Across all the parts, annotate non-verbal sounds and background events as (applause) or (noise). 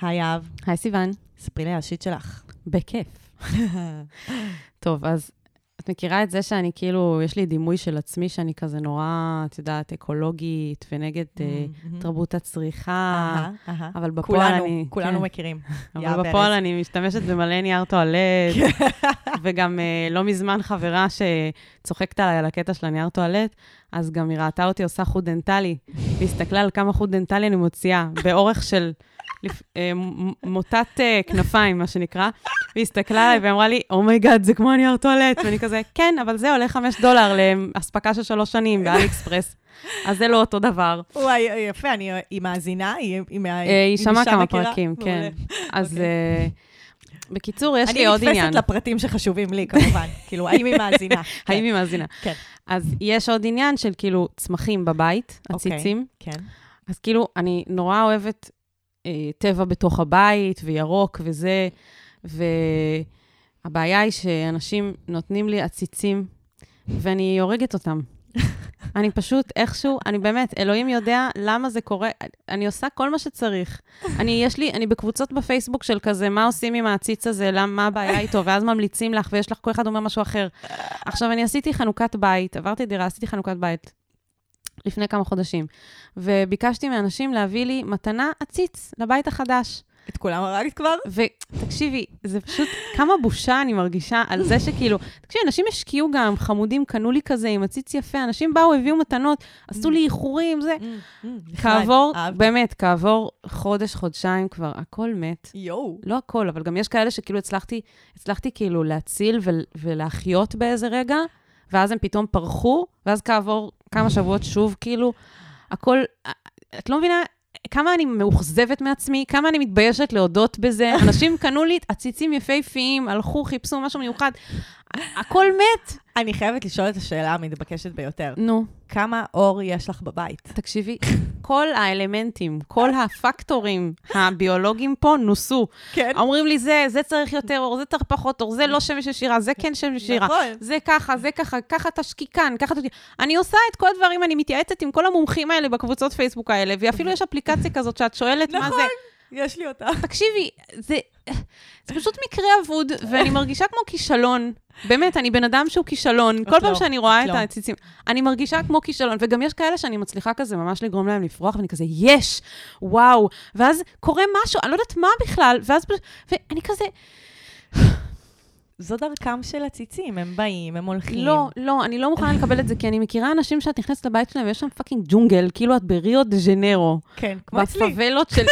היי אהב, היי סיוון. ספרי לי על ה shit שלך. בכיף. טוב, אז את מכירה את זה שאני כאילו, יש לי דימוי של עצמי שאני כזה נורא, את יודעת, אקולוגית ונגד אה, תרבות הצריכה, אהה, אהה. אבל בפועל כולנו, אני... כולנו כן. מכירים. אבל. בפועל אני משתמשת במלא נייר טואלט, וגם אה, לא מזמן חברה שצוחקת עליי על הקטע של הנייר טואלט, אז גם היא ראתה אותי עושה חוט דנטלי, והסתכלה על כמה חוט דנטלי אני מוציאה, באורך של מוטת אה, כנפיים, מה שנקרא, והיא הסתכלה עליי ואמרה לי, oh my god, זה כמו הנייר טואלט, ואני כזה, כן, אבל זה עולה 5 דולר לאספקה של שלוש שנים באלי אקספרס, אז זה לא אותו דבר. וואי, יפה, אני, היא מאזינה? היא, היא, אה, היא שמעה כמה? פרקים, כן. אז אוקיי. אה, בקיצור, יש לי עוד אני עניין. נתפסת לפרטים שחשובים לי, כמובן. (laughs) כאילו, האם היא מאזינה? האם היא מאזינה? כן. אז יש עוד עניין של כאילו צמחים בבית, אוקיי. עציצים. כן. אז כאילו, אני נורא אוהבת אה, טבע בתוך הבית, וירוק וזה, והבעיה היא שאנשים נותנים לי עציצים, ואני הורגת אותם. (laughs) אני פשוט איכשהו, אני באמת, אלוהים יודע למה זה קורה. אני עושה כל מה שצריך. אני, יש לי, אני בקבוצות בפייסבוק של כזה, מה עושים עם העציץ הזה, למה, מה הבעיה איתו, ואז ממליצים לך, ויש לך, כל אחד אומר משהו אחר. עכשיו, אני עשיתי חנוכת בית, עברתי דירה, עשיתי חנוכת בית לפני כמה חודשים, וביקשתי מאנשים להביא לי מתנה עציץ לבית החדש. את כולם הרגת כבר? ותקשיבי, זה פשוט, כמה בושה אני מרגישה על זה שכאילו, תקשיבי, אנשים השקיעו גם, חמודים, קנו לי כזה עם עציץ יפה, אנשים באו, הביאו מתנות, עשו לי איחורים, זה. נחמד. כעבור, אהבתי. באמת, כעבור חודש, חודשיים כבר, הכל מת. יואו. לא הכל, אבל גם יש כאלה שכאילו הצלחתי, הצלחתי כאילו להציל ול, ולהחיות באיזה רגע, ואז הם פתאום פרחו, ואז כעבור כמה שבועות שוב, כאילו, הכל, את לא מבינה כמה אני מאוכזבת מעצמי, כמה אני מתביישת להודות בזה. אנשים קנו לי עציצים יפהפיים, הלכו, חיפשו משהו מיוחד. הכל מת. אני חייבת לשאול את השאלה המתבקשת ביותר. נו, כמה אור יש לך בבית? תקשיבי, כל האלמנטים, כל הפקטורים הביולוגיים פה נוסו. כן. אומרים לי, זה, זה צריך יותר אור, זה צריך פחות אור, זה לא שמש ישירה, זה כן שמש ישירה. נכון. זה ככה, זה ככה, ככה תשקיקן, ככה תשקיק... אני עושה את כל הדברים, אני מתייעצת עם כל המומחים האלה בקבוצות פייסבוק האלה, ואפילו יש אפליקציה כזאת שאת שואלת מה נכון. יש לי אותה. תקשיבי, זה, זה פשוט מקרה אבוד, ואני מרגישה כמו כישלון. באמת, אני בן אדם שהוא כישלון. כל פעם לא, שאני רואה את את לא. העציצים, אני מרגישה כמו כישלון. וגם יש כאלה שאני מצליחה כזה ממש לגרום להם לפרוח, ואני כזה, יש, וואו. ואז קורה משהו, אני לא יודעת מה בכלל, ואז פשוט, ואני כזה, זו דרכם של עציצים, הם באים, הם הולכים. לא, לא, אני לא מוכנה לקבל את זה, כי אני מכירה אנשים שאת נכנסת לבית שלהם ויש שם fucking ג'ונגל, כאילו את בריו דה ז'ניירו. כן, כמו אצלי. בפאבלות של...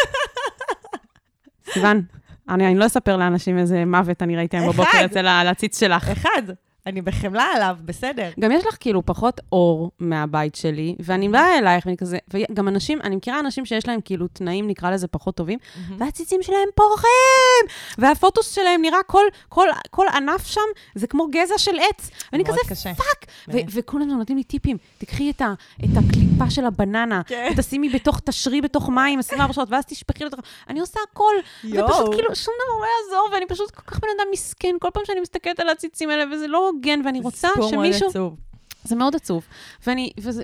סיוון, אני, אני לא אספר לאנשים איזה מוות אני ראיתי היום בבוקר. אצל העציץ שלך. אחד, אני בחמלה עליו, בסדר. גם יש לך כאילו פחות אור מהבית שלי, ואני באה אלייך ואני כזה, וגם אנשים, אני מכירה אנשים שיש להם כאילו תנאים, נקרא לזה, פחות טובים, והעציצים שלהם פורחים, והפוטוס שלהם נראה כל, כל, כל ענף שם, זה כמו גזע של עץ. ואני כזה, קשה. fuck! ו- באמת. וכולם נותנים לי טיפים, תקחי את, ה- את הקליפה של הבננה, כן. ותשימי בתוך, תשרי בתוך מים 24 שעות, ואז תשפכי לתוך... אני עושה הכל. ופשוט כאילו שום דבר לא יעזור, ואני פשוט כל כך בן אדם מסכן, כל פעם שאני מסתכלת על העציצים האלה, וזה לא הוגן, ואני רוצה סיפור מאוד שמישהו... עצוב. זה מאוד עצוב. ואני, וזה,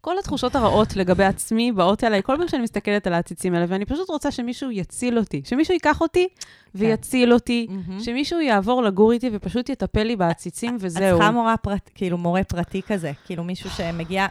כל התחושות הרעות לגבי עצמי באות אליי כל פעם שאני מסתכלת על העציצים האלה, ואני פשוט רוצה שמישהו יציל אותי, שמישהו ייקח אותי ויציל אותי, מהמם. שמישהו יעבור לגור איתי ופשוט יטפל לי בעציצים, את וזהו. צריכה מורה פרט, כאילו מורה פרטי כזה, כאילו מישהו שמגיע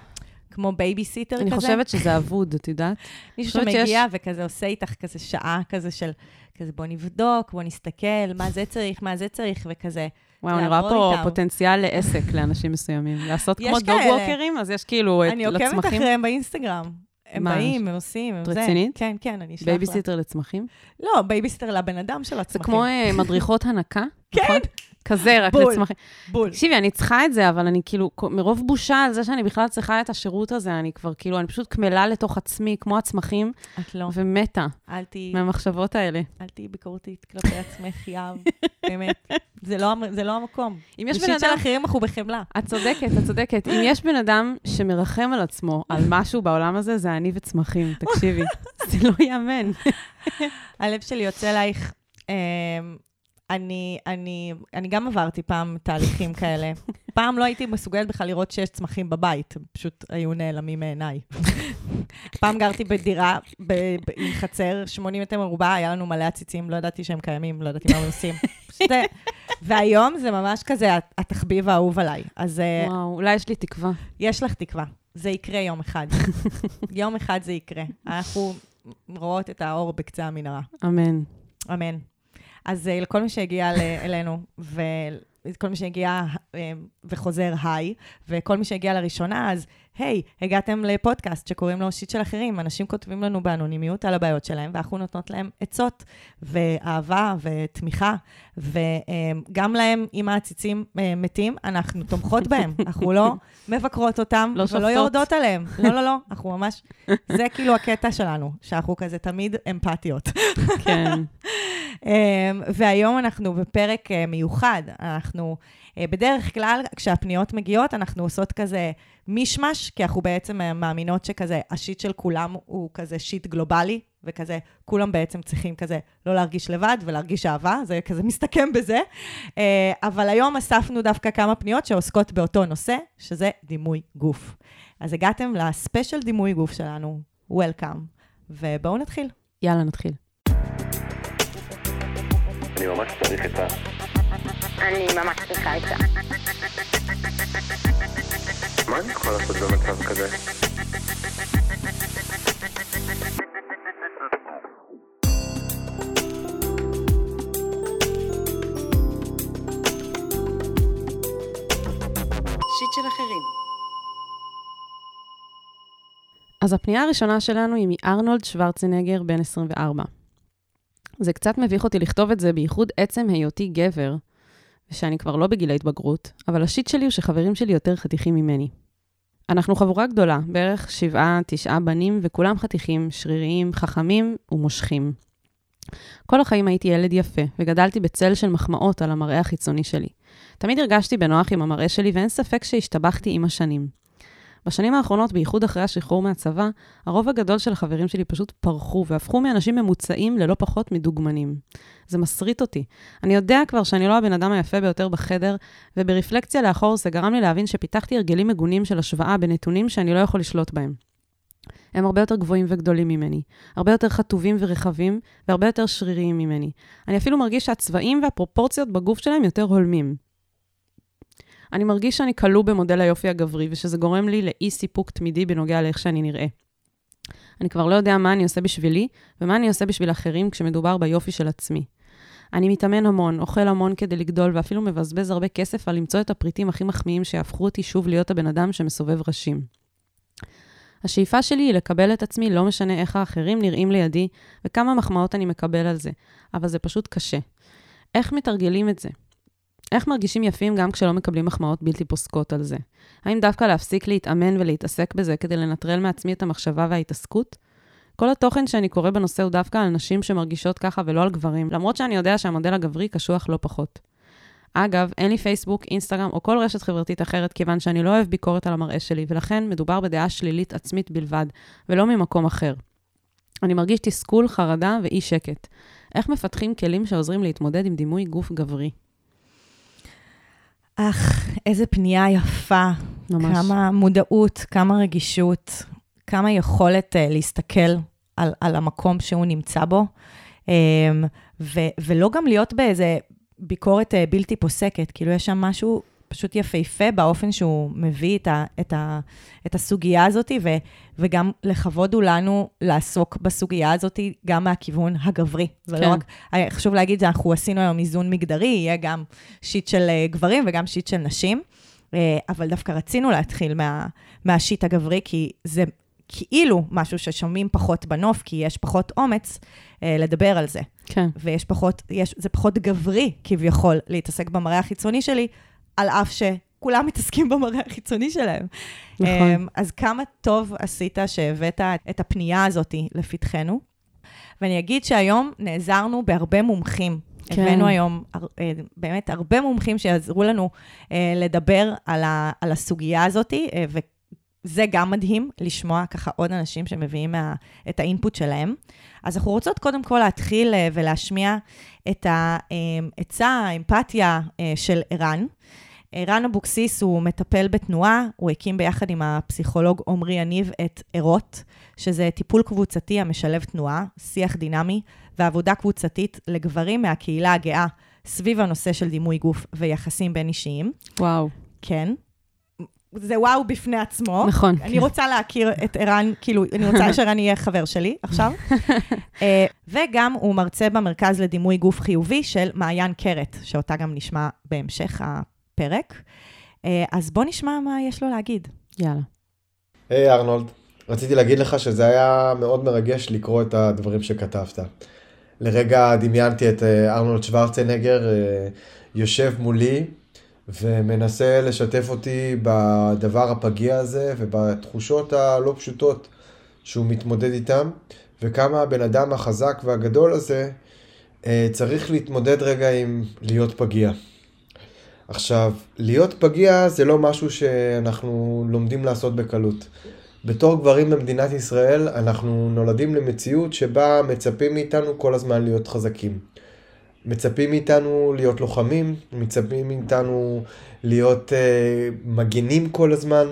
כמו בייביסיטר כזה. אני חושבת שזה אבוד, את יודעת? (laughs) מישהו שמגיע שיש- וכזה עושה איתך כזה שעה כזה של, כזה בוא נבדוק, בוא נסתכל, מה זה צריך, מה זה צריך, וכזה. וואו, אני רואה פה איתם. פוטנציאל לעסק לאנשים מסוימים. (laughs) לעשות כמו dog. walker ים, אז יש כאילו את- אני עוקבת לצמחים. אחריהם באינסטגרם. הם מה, באים, הם עושים, הם זה. רצינית? כן, כן, אני אשלח לה. בייביסיטר לצמחים. לא, בייביסיטר לבן אדם של זה הצמחים. כמו אה, מדריכות הנקה, (laughs) כן. כזה, רק בול. לצמחים. בול. תקשיבי, אני צריכה את זה, אבל אני כאילו, מרוב בושה על זה שאני בכלל צריכה את השירות הזה, אני כבר כאילו, אני פשוט קמלה לתוך עצמי, כמו הצמחים, את לא. ומתה אל תהיי מהמחשבות האלה. אל תהיי ביקורתית כלפי עצמך, יהב. (laughs) באמת. זה לא זה לא המקום. אם יש בן בשיט של אדם... אחרים אנחנו בחמלה. את צודקת, את צודקת. אם יש בן אדם שמרחם על עצמו, על משהו בעולם הזה, זה אני וצמחים, תקשיבי. (laughs) זה לא ייאמן. הלב שלי יוצא אלייך. אני, אני, אני גם עברתי פעם תהליכים כאלה. (laughs) פעם לא הייתי מסוגלת בכלל לראות שיש צמחים בבית, הם פשוט היו נעלמים מעיניי. (laughs) פעם גרתי בדירה ב, ב, עם חצר 80 מטר מרובע, היה לנו מלא עציצים, לא ידעתי שהם קיימים, לא ידעתי מה הם עושים. (laughs) אה, והיום זה ממש כזה התחביב האהוב עליי. אז אה, וואו, אולי יש לי תקווה. יש לך תקווה. זה יקרה יום אחד. יום אחד זה יקרה. אנחנו רואות את האור בקצה המנהרה. אמן. אמן. אז אה, לכל מי שהגיע אלינו, וכל מי שהגיע אה, וחוזר היי, וכל מי שהגיע לראשונה, אז היי, הגעתם לפודקאסט שקוראים לו שיט של אחרים. אנשים כותבים לנו באנונימיות על הבעיות שלהם, ואנחנו נותנות להם עצות, ואהבה, ותמיכה, וגם להם, אם העציצים אה, מתים, אנחנו תומכות בהם. (laughs) אנחנו לא מבקרות אותם, לא ולא. יורדות עליהם. (laughs) לא, לא, לא, אנחנו ממש... זה כאילו הקטע שלנו, שאנחנו כזה תמיד אמפתיות. כן. (laughs) אמ, והיום אנחנו בפרק אה, מיוחד. אנחנו, אה, בדרך כלל, כשהפניות מגיעות, אנחנו עושות כזה מישמש, כי אנחנו בעצם אה, מאמינות שכזה, השיט של כולם הוא כזה שיט גלובלי, וכזה, כולם בעצם צריכים כזה לא להרגיש לבד ולהרגיש אהבה, זה כזה מסתכם בזה. אבל היום אספנו דווקא כמה פניות שעוסקות באותו נושא, שזה דימוי גוף. אז הגעתם לספיישל דימוי גוף שלנו, Welcome, ובואו נתחיל. יאללה, נתחיל. אני ממש צריך את ה... אני ממש צריכה את זה. מה אני יכול לעשות במצב כזה? אז הפנייה הראשונה שלנו היא מארנולד שוורצנגר, בן 24. זה קצת מביך אותי לכתוב את זה, בייחוד עצם היותי גבר, ושאני כבר לא בגיל ההתבגרות, אבל השיט שלי הוא שחברים שלי יותר חתיכים ממני. אנחנו חבורה גדולה, בערך שבעה, תשעה בנים, וכולם חתיכים, שריריים, חכמים ומושכים. כל החיים הייתי ילד יפה, וגדלתי בצל של מחמאות על המראה החיצוני שלי. תמיד הרגשתי בנוח עם המראה שלי, ואין ספק שהשתבחתי עם השנים. בשנים האחרונות, בייחוד אחרי השחרור מהצבא, הרוב הגדול של החברים שלי פשוט פרחו והפכו מאנשים ממוצעים ללא פחות מדוגמנים. זה מסריט אותי. אני יודע כבר שאני לא הבן אדם היפה ביותר בחדר, וברפלקציה לאחור זה גרם לי להבין שפיתחתי הרגלים מגונים של השוואה בנתונים שאני לא יכול לשלוט בהם. הם הרבה יותר גבוהים וגדולים ממני, הרבה יותר חטובים ורחבים, והרבה יותר שריריים ממני. אני אפילו מרגיש שהצבעים והפרופורציות בגוף שלהם יותר הולמים. אני מרגיש שאני כלוא במודל היופי הגברי, ושזה גורם לי לאי סיפוק תמידי בנוגע לאיך שאני נראה. אני כבר לא יודע מה אני עושה בשבילי, ומה אני עושה בשביל אחרים כשמדובר ביופי של עצמי. אני מתאמן המון, אוכל המון כדי לגדול, ואפילו מבזבז הרבה כסף על למצוא את הפריטים הכי מחמיאים שיהפכו אותי שוב להיות הבן אדם שמסובב ראשים. השאיפה שלי היא לקבל את עצמי, לא משנה איך האחרים נראים לידי, וכמה מחמאות אני מקבל על זה, אבל זה פשוט קשה. איך מתרגלים את זה? איך מרגישים יפים גם כשלא מקבלים מחמאות בלתי פוסקות על זה? האם דווקא להפסיק להתאמן ולהתעסק בזה כדי לנטרל מעצמי את המחשבה וההתעסקות? כל התוכן שאני קורא בנושא הוא דווקא על נשים שמרגישות ככה ולא על גברים, למרות שאני יודע שהמודל הגברי קשוח לא פחות. אגב, אין לי פייסבוק, אינסטגרם או כל רשת חברתית אחרת, כיוון שאני לא אוהב ביקורת על המראה שלי, ולכן מדובר בדעה שלילית עצמית בלבד, ולא ממקום אחר. אני מרגיש תסכול, חרדה ואי שקט. איך מפתחים כלים שעוזרים להתמודד עם דימוי גוף גברי? אך, איזה פנייה יפה. ממש. כמה מודעות, כמה רגישות, כמה יכולת uh, להסתכל על, על המקום שהוא נמצא בו, um, ו, ולא גם להיות באיזה ביקורת uh, בלתי פוסקת. כאילו, יש שם משהו פשוט יפהפה באופן שהוא מביא את, ה, את, ה, את הסוגיה הזאת, ו, וגם לכבוד הוא לנו לעסוק בסוגיה הזאת גם מהכיוון הגברי. זה כן. לא רק, אה, חשוב להגיד, אנחנו עשינו היום איזון מגדרי, יהיה גם שיט של אה, גברים וגם שיט של נשים, אה, אבל דווקא רצינו להתחיל מה, מהשיט הגברי, כי זה כאילו משהו ששומעים פחות בנוף, כי יש פחות אומץ אה, לדבר על זה. כן. ויש פחות, יש, זה פחות גברי כביכול להתעסק במראה החיצוני שלי, על אף שכולם מתעסקים במראה החיצוני שלהם. נכון. אמ, אז כמה טוב עשית שהבאת את הפנייה הזאת לפתחנו. ואני אגיד שהיום נעזרנו בהרבה מומחים. כן. הבאנו היום אה, באמת הרבה מומחים שיעזרו לנו אה, לדבר על, ה, על הסוגיה הזאת, אה, זה גם מדהים לשמוע ככה עוד אנשים שמביאים מה, את האינפוט שלהם. אז אנחנו רוצות קודם כל להתחיל ולהשמיע את העצה, האמפתיה של ערן. ערן אבוקסיס הוא מטפל בתנועה, הוא הקים ביחד עם הפסיכולוג עמרי יניב את ערות, שזה טיפול קבוצתי המשלב תנועה, שיח דינמי ועבודה קבוצתית לגברים מהקהילה הגאה סביב הנושא של דימוי גוף ויחסים בין אישיים. וואו. כן. זה וואו בפני עצמו. נכון. אני כן. רוצה להכיר את ערן, כאילו, אני רוצה (laughs) שערן יהיה חבר שלי עכשיו. (laughs) אה, וגם הוא מרצה במרכז לדימוי גוף חיובי של מעיין קרת, שאותה גם נשמע בהמשך הפרק. אה, אז בוא נשמע מה יש לו להגיד. יאללה. היי ארנולד, רציתי להגיד לך שזה היה מאוד מרגש לקרוא את הדברים שכתבת. לרגע דמיינתי את אה, ארנולד שוורצנגר אה, יושב מולי ומנסה לשתף אותי בדבר הפגיע הזה ובתחושות הלא פשוטות שהוא מתמודד איתם, וכמה הבן אדם החזק והגדול הזה צריך להתמודד רגע עם להיות פגיע. עכשיו, להיות פגיע זה לא משהו שאנחנו לומדים לעשות בקלות. בתור גברים במדינת ישראל, אנחנו נולדים למציאות שבה מצפים מאיתנו כל הזמן להיות חזקים. מצפים מאיתנו להיות לוחמים, מצפים מאיתנו להיות uh, מגינים כל הזמן,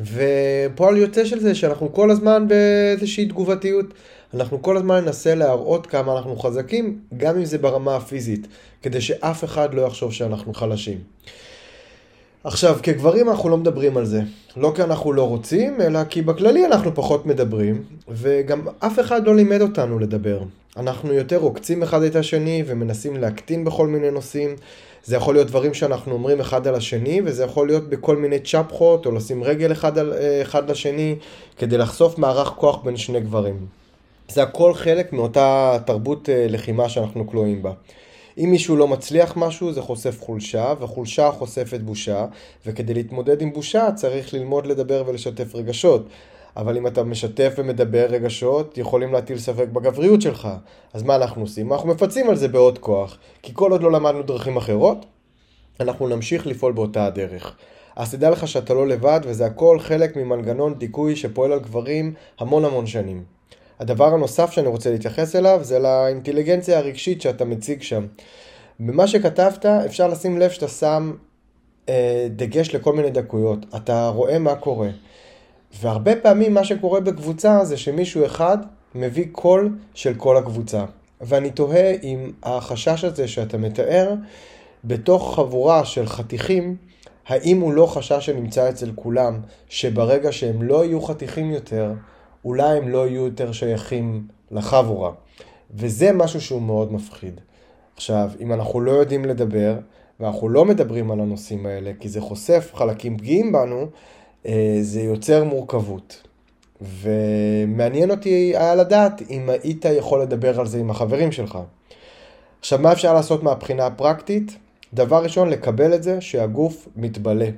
ופועל יוצא של זה שאנחנו כל הזמן באיזושהי תגובתיות. אנחנו כל הזמן ננסה להראות כמה אנחנו חזקים, גם אם זה ברמה הפיזית, כדי שאף אחד לא יחשוב שאנחנו חלשים. עכשיו, כגברים אנחנו לא מדברים על זה. לא כי אנחנו לא רוצים, אלא כי בכללי אנחנו פחות מדברים, וגם אף אחד לא לימד אותנו לדבר. אנחנו יותר עוקצים אחד את השני ומנסים להקטין בכל מיני נושאים. זה יכול להיות דברים שאנחנו אומרים אחד על השני, וזה יכול להיות בכל מיני צ'פחות, או לשים רגל אחד, על, אחד לשני, כדי לחשוף מערך כוח בין שני גברים. זה הכל חלק מאותה תרבות אה, לחימה שאנחנו כלואים בה. אם מישהו לא מצליח משהו, זה חושף חולשה, וחולשה חושפת בושה, וכדי להתמודד עם בושה צריך ללמוד לדבר ולשתף רגשות. אבל אם אתה משתף ומדבר רגשות, יכולים להטיל ספק בגבריות שלך. אז מה אנחנו עושים? אנחנו מפצים על זה בעוד כוח, כי כל עוד לא למדנו דרכים אחרות, אנחנו נמשיך לפעול באותה הדרך. אז תדע לך שאתה לא לבד, וזה הכל חלק ממנגנון דיכוי שפועל על גברים המון המון שנים. הדבר הנוסף שאני רוצה להתייחס אליו זה לאינטליגנציה הרגשית שאתה מציג שם. במה שכתבת אפשר לשים לב שאתה שם אה, דגש לכל מיני דקויות. אתה רואה מה קורה. והרבה פעמים מה שקורה בקבוצה זה שמישהו אחד מביא קול של כל הקבוצה. ואני תוהה אם החשש הזה שאתה מתאר בתוך חבורה של חתיכים, האם הוא לא חשש שנמצא אצל כולם, שברגע שהם לא יהיו חתיכים יותר, אולי הם לא יהיו יותר שייכים לחבורה. וזה משהו שהוא מאוד מפחיד. עכשיו, אם אנחנו לא יודעים לדבר, ואנחנו לא מדברים על הנושאים האלה, כי זה חושף חלקים פגיעים בנו, אה, זה יוצר מורכבות. ומעניין אותי היה לדעת אם היית יכול לדבר על זה עם החברים שלך. עכשיו, מה אפשר לעשות מהבחינה הפרקטית? דבר ראשון, לקבל את זה שהגוף מתבלה.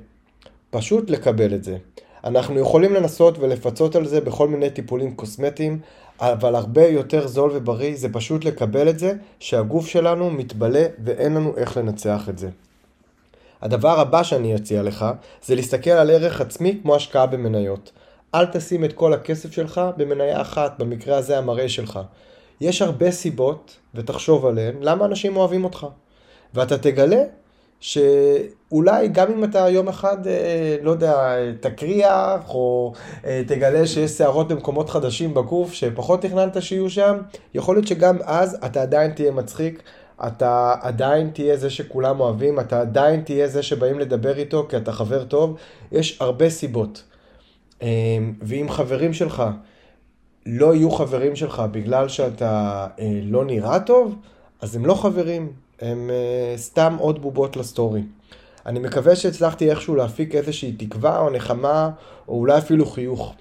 פשוט לקבל את זה. אנחנו יכולים לנסות ולפצות על זה בכל מיני טיפולים קוסמטיים, אבל הרבה יותר זול ובריא זה פשוט לקבל את זה שהגוף שלנו מתבלה ואין לנו איך לנצח את זה. הדבר הבא שאני אציע לך זה להסתכל על ערך עצמי כמו השקעה במניות. אל תשים את כל הכסף שלך במניה אחת, במקרה הזה המראה שלך. יש הרבה סיבות, ותחשוב עליהן, למה אנשים אוהבים אותך. ואתה תגלה שאולי גם אם אתה יום אחד, אה, לא יודע, תקריח, או אה, תגלה שיש שערות במקומות חדשים בגוף שפחות תכננת שיהיו שם, יכול להיות שגם אז אתה עדיין תהיה מצחיק, אתה עדיין תהיה זה שכולם אוהבים, אתה עדיין תהיה זה שבאים לדבר איתו כי אתה חבר טוב, יש הרבה סיבות. אה, ואם חברים שלך לא יהיו חברים שלך בגלל שאתה לא נראה טוב, אז הם לא חברים, הם uh, סתם עוד בובות לסטורי. אני מקווה שהצלחתי איכשהו להפיק איזושהי תקווה או נחמה, או אולי אפילו חיוך.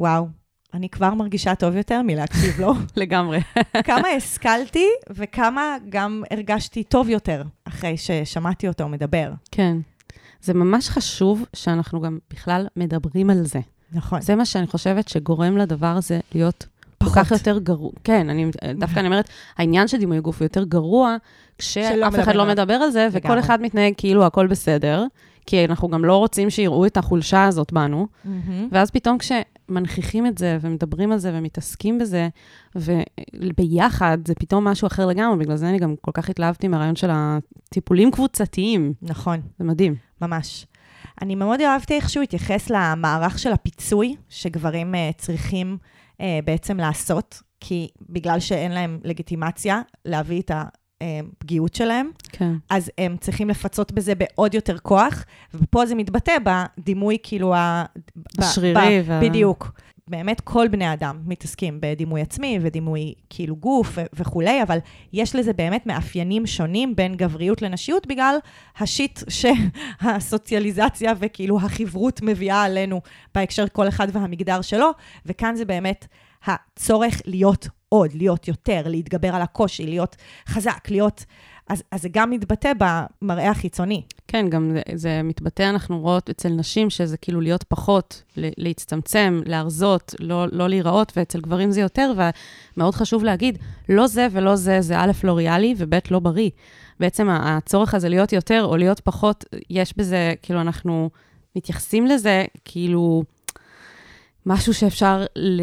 וואו, אני כבר מרגישה טוב יותר מלהקשיב לו. (laughs) לגמרי. (laughs) כמה השכלתי וכמה גם הרגשתי טוב יותר אחרי ששמעתי אותו מדבר. כן. זה ממש חשוב שאנחנו גם בכלל מדברים על זה. נכון. זה מה שאני חושבת שגורם לדבר הזה להיות כל פחות. כך יותר גרוע. כן, אני, דווקא אני אומרת, העניין של דימוי גוף הוא יותר גרוע, כשאף אחד לא. מדבר על זה, וכל. אחד מתנהג כאילו הכל בסדר, כי אנחנו גם לא רוצים שיראו את החולשה הזאת בנו. ואז פתאום כשמנכיחים את זה, ומדברים על זה, ומתעסקים בזה, וביחד, זה פתאום משהו אחר לגמרי. בגלל זה אני גם כל כך התלהבתי מהרעיון של הטיפולים קבוצתיים. נכון. זה מדהים. ממש. אני מאוד אהבתי איך שהוא התייחס למערך של הפיצוי שגברים uh, צריכים בעצם לעשות, כי בגלל שאין להם לגיטימציה להביא את הפגיעות שלהם, כן. אז הם צריכים לפצות בזה בעוד יותר כוח, ופה זה מתבטא בדימוי כאילו ה... השרירי ב- וה- בדיוק. באמת כל בני אדם מתעסקים בדימוי עצמי ודימוי כאילו גוף ו- וכולי, אבל יש לזה באמת מאפיינים שונים בין גבריות לנשיות בגלל השיט (laughs) שהסוציאליזציה וכאילו החברות מביאה עלינו בהקשר כל אחד והמגדר שלו, וכאן זה באמת הצורך להיות עוד, להיות יותר, להתגבר על הקושי, להיות חזק, להיות... אז, אז זה גם מתבטא במראה החיצוני. כן, גם זה, זה מתבטא, אנחנו רואות אצל נשים, שזה כאילו להיות פחות, להצטמצם, להרזות, לא, לא להיראות, ואצל גברים זה יותר, ומאוד חשוב להגיד, לא זה ולא זה, זה א', לא ריאלי, וב', לא בריא. בעצם הצורך הזה להיות יותר או להיות פחות, יש בזה, כאילו, אנחנו מתייחסים לזה כאילו משהו שאפשר ל-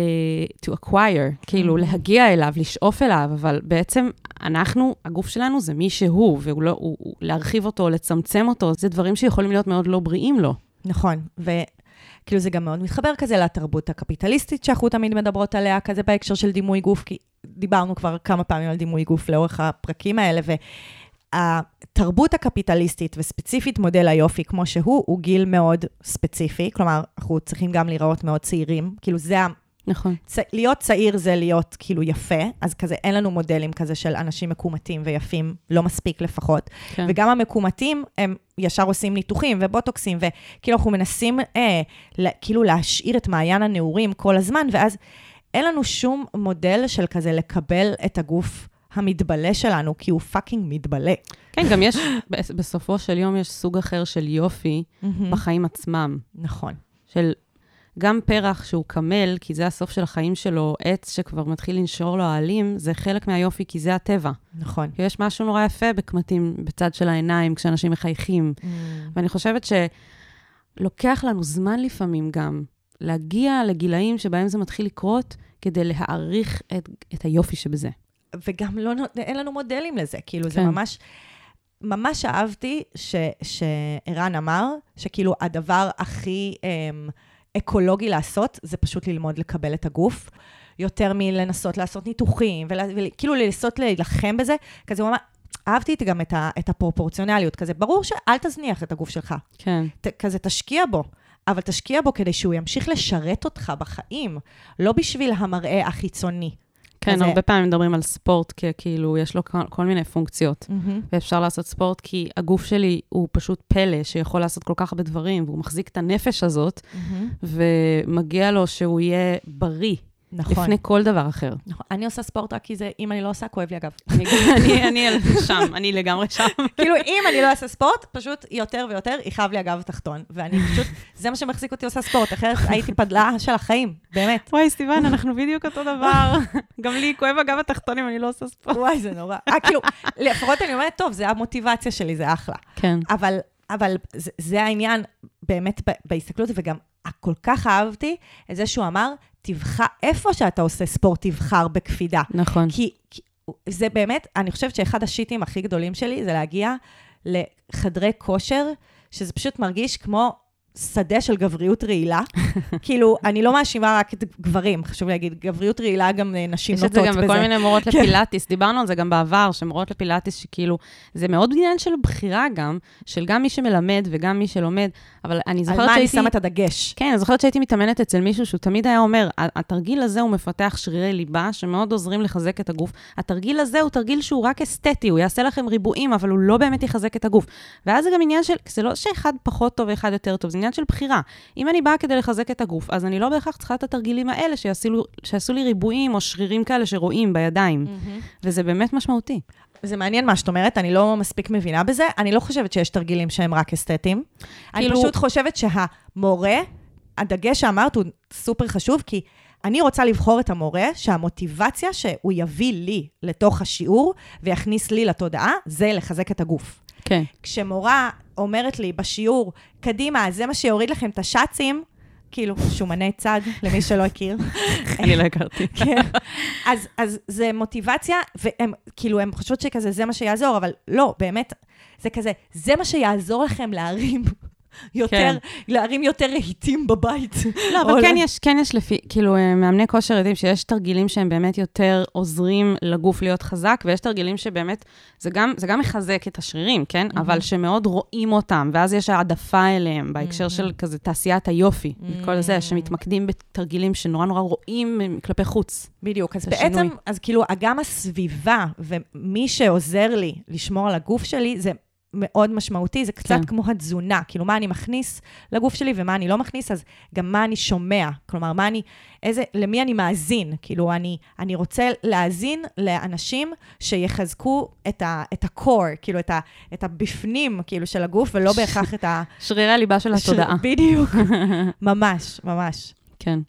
to acquire, כאילו, Mhm. להגיע אליו, לשאוף אליו, אבל בעצם אנחנו, הגוף שלנו זה מי שהוא, והוא לא, הוא, הוא, להרחיב אותו, לצמצם אותו, זה דברים שיכולים להיות מאוד לא בריאים לו. נכון, וכאילו זה גם מאוד מתחבר כזה לתרבות הקפיטליסטית שאנחנו תמיד מדברות עליה, כזה בהקשר של דימוי גוף, כי דיברנו כבר כמה פעמים על דימוי גוף לאורך הפרקים האלה, והתרבות הקפיטליסטית, וספציפית מודל היופי כמו שהוא, הוא גיל מאוד ספציפי, כלומר, אנחנו צריכים גם להיראות מאוד צעירים, כאילו זה ה... נכון. צ... להיות צעיר זה להיות כאילו יפה, אז כזה אין לנו מודלים כזה של אנשים מקומטים ויפים, לא מספיק לפחות. כן. וגם המקומטים, הם ישר עושים ניתוחים ובוטוקסים, וכאילו אנחנו מנסים אה, לה, כאילו להשאיר את מעיין הנעורים כל הזמן, ואז אין לנו שום מודל של כזה לקבל את הגוף המתבלה שלנו, כי הוא fucking מתבלה. כן, גם יש, בס- בסופו של יום יש סוג אחר של יופי בחיים עצמם. נכון. של גם פרח שהוא קמל, כי זה הסוף של החיים שלו, עץ שכבר מתחיל לנשור לו העלים, זה חלק מהיופי, כי זה הטבע. נכון. כי יש משהו נורא יפה בקמטים בצד של העיניים, כשאנשים מחייכים. ואני חושבת שלוקח לנו זמן לפעמים גם להגיע לגילאים שבהם זה מתחיל לקרות, כדי להעריך את, את היופי שבזה. וגם לא, אין לנו מודלים לזה, כאילו, זה כן. ממש... ממש אהבתי שערן אמר, שכאילו הדבר הכי אמ, אקולוגי לעשות, זה פשוט ללמוד לקבל את הגוף, יותר מלנסות לעשות ניתוחים, וכאילו לנסות להילחם בזה, כזה הוא אמר, אהבתי גם את, ה, את הפרופורציונליות, כזה, ברור שאל תזניח את הגוף שלך, כן. ת, כזה תשקיע בו, אבל תשקיע בו כדי שהוא ימשיך לשרת אותך בחיים, לא בשביל המראה החיצוני. כן, הרבה פעמים מדברים על ספורט, כי כאילו יש לו כל, כל מיני פונקציות. Mm-hmm. ואפשר לעשות ספורט כי הגוף שלי הוא פשוט פלא שיכול לעשות כל כך הרבה דברים, והוא מחזיק את הנפש הזאת, ומגיע לו שהוא יהיה בריא נכון. לפני כל דבר אחר. נכון. אני עושה ספורט רק כי זה, אם אני לא עושה, כואב לי הגב. (laughs) אני, אני שם, אני לגמרי שם. (laughs) כאילו, אם אני לא אעשה ספורט, פשוט יותר ויותר יכאב לי הגב התחתון. ואני פשוט, זה מה שמחזיק אותי עושה ספורט, אחרת (laughs) הייתי פדלה של החיים, באמת. וואי, סיוון, אנחנו בדיוק אותו דבר. גם לי כואב הגב התחתון אם אני לא עושה ספורט. וואי, זה נורא. אה, כאילו, לפחות אני אומרת, טוב, זה המוטיבציה שלי, זה אחלה. כן. אבל, אבל זה, זה העניין באמת בהסתכלות, וגם כל כך אהבתי את זה שהוא אמר, תבחר, איפה שאתה עושה ספורט, תבחר בקפידה. נכון. כי, כי זה באמת, אני חושבת שאחד השיטים הכי גדולים שלי זה להגיע לחדרי כושר, שזה פשוט מרגיש כמו שדה של גבריות רעילה. (laughs) כאילו, אני לא מאשימה רק את גברים, חשוב להגיד, גבריות רעילה גם אה, נשים יש את זה נוטות גם בזה. בכל מיני מורות כן. לפילאטיס, דיברנו על זה גם בעבר, שמורות לפילאטיס שכאילו, זה מאוד עניין של בחירה גם, של גם מי שמלמד וגם מי שלומד, אבל אני על זוכרת מה אני שהייתי... שמה את הדגש. כן, אני זוכרת שהייתי מתאמנת אצל מישהו שהוא תמיד היה אומר, "ה- התרגיל הזה הוא מפתח שרירי ליבה שמאוד עוזרים לחזק את הגוף. התרגיל הזה הוא תרגיל שהוא רק אסתטי, הוא יעשה לכם ריבועים, אבל הוא לא באמת יחזק את הגוף. ואז זה גם עניין של, זה לא שאחד פחות טוב ואחד יותר טוב, זה עניין של בחירה. אם אני באה כדי לחזק את הגוף, אז אני לא בהכרח צריכה את התרגילים האלה שיעשו, שיעשו לי ריבועים או שרירים כאלה שרואים בידיים. וזה באמת משמעותי. זה מעניין מה שאת אומרת, אני לא מספיק מבינה בזה. אני לא חושבת שיש תרגילים שהם רק אסתטיים. אני כאילו- פשוט חושבת שהמורה, הדגש שאמרת הוא סופר חשוב, כי אני רוצה לבחור את המורה שהמוטיבציה שהוא יביא לי לתוך השיעור ויכניס לי לתודעה, זה לחזק את הגוף. כן. כשמורה אומרת לי בשיעור, קדימה, זה מה שיוריד לכם את השאצים, כאילו, שומני צד, למי שלא הכיר. (laughs) אני לא הכרתי. (laughs) כן. אז, אז זה מוטיבציה, והם, כאילו, הם חושבות שכזה, זה מה שיעזור, אבל לא, באמת, זה כזה, זה מה שיעזור לכם להרים יותר, כן. להרים יותר רהיטים בבית. לא, אבל כן יש, כן יש לפי, כאילו, אה, מאמני כושר יודעים שיש תרגילים שהם באמת יותר עוזרים לגוף להיות חזק, ויש תרגילים שבאמת, זה גם, זה גם מחזק את השרירים, כן? אבל שמאוד רואים אותם, ואז יש העדפה אליהם, בהקשר של כזה תעשיית היופי, וכל זה, שמתמקדים בתרגילים שנורא נורא רואים כלפי חוץ. בדיוק, אז בעצם, שינוי. אז כאילו, גם הסביבה ומי שעוזר לי לשמור על הגוף שלי, זה מאוד משמעותי, זה קצת כן. כמו התזונה, כאילו, מה אני מכניס לגוף שלי ומה אני לא מכניס, אז גם מה אני שומע, כלומר, מה אני, איזה, למי אני מאזין, כאילו, אני, אני רוצה להאזין לאנשים שיחזקו את, ה, את ה-core, כאילו, את, ה, את הבפנים, כאילו, של הגוף, ולא בהכרח את ה... שרירי הליבה של התודעה. של- בדיוק, (laughs) ממש, ממש. כן.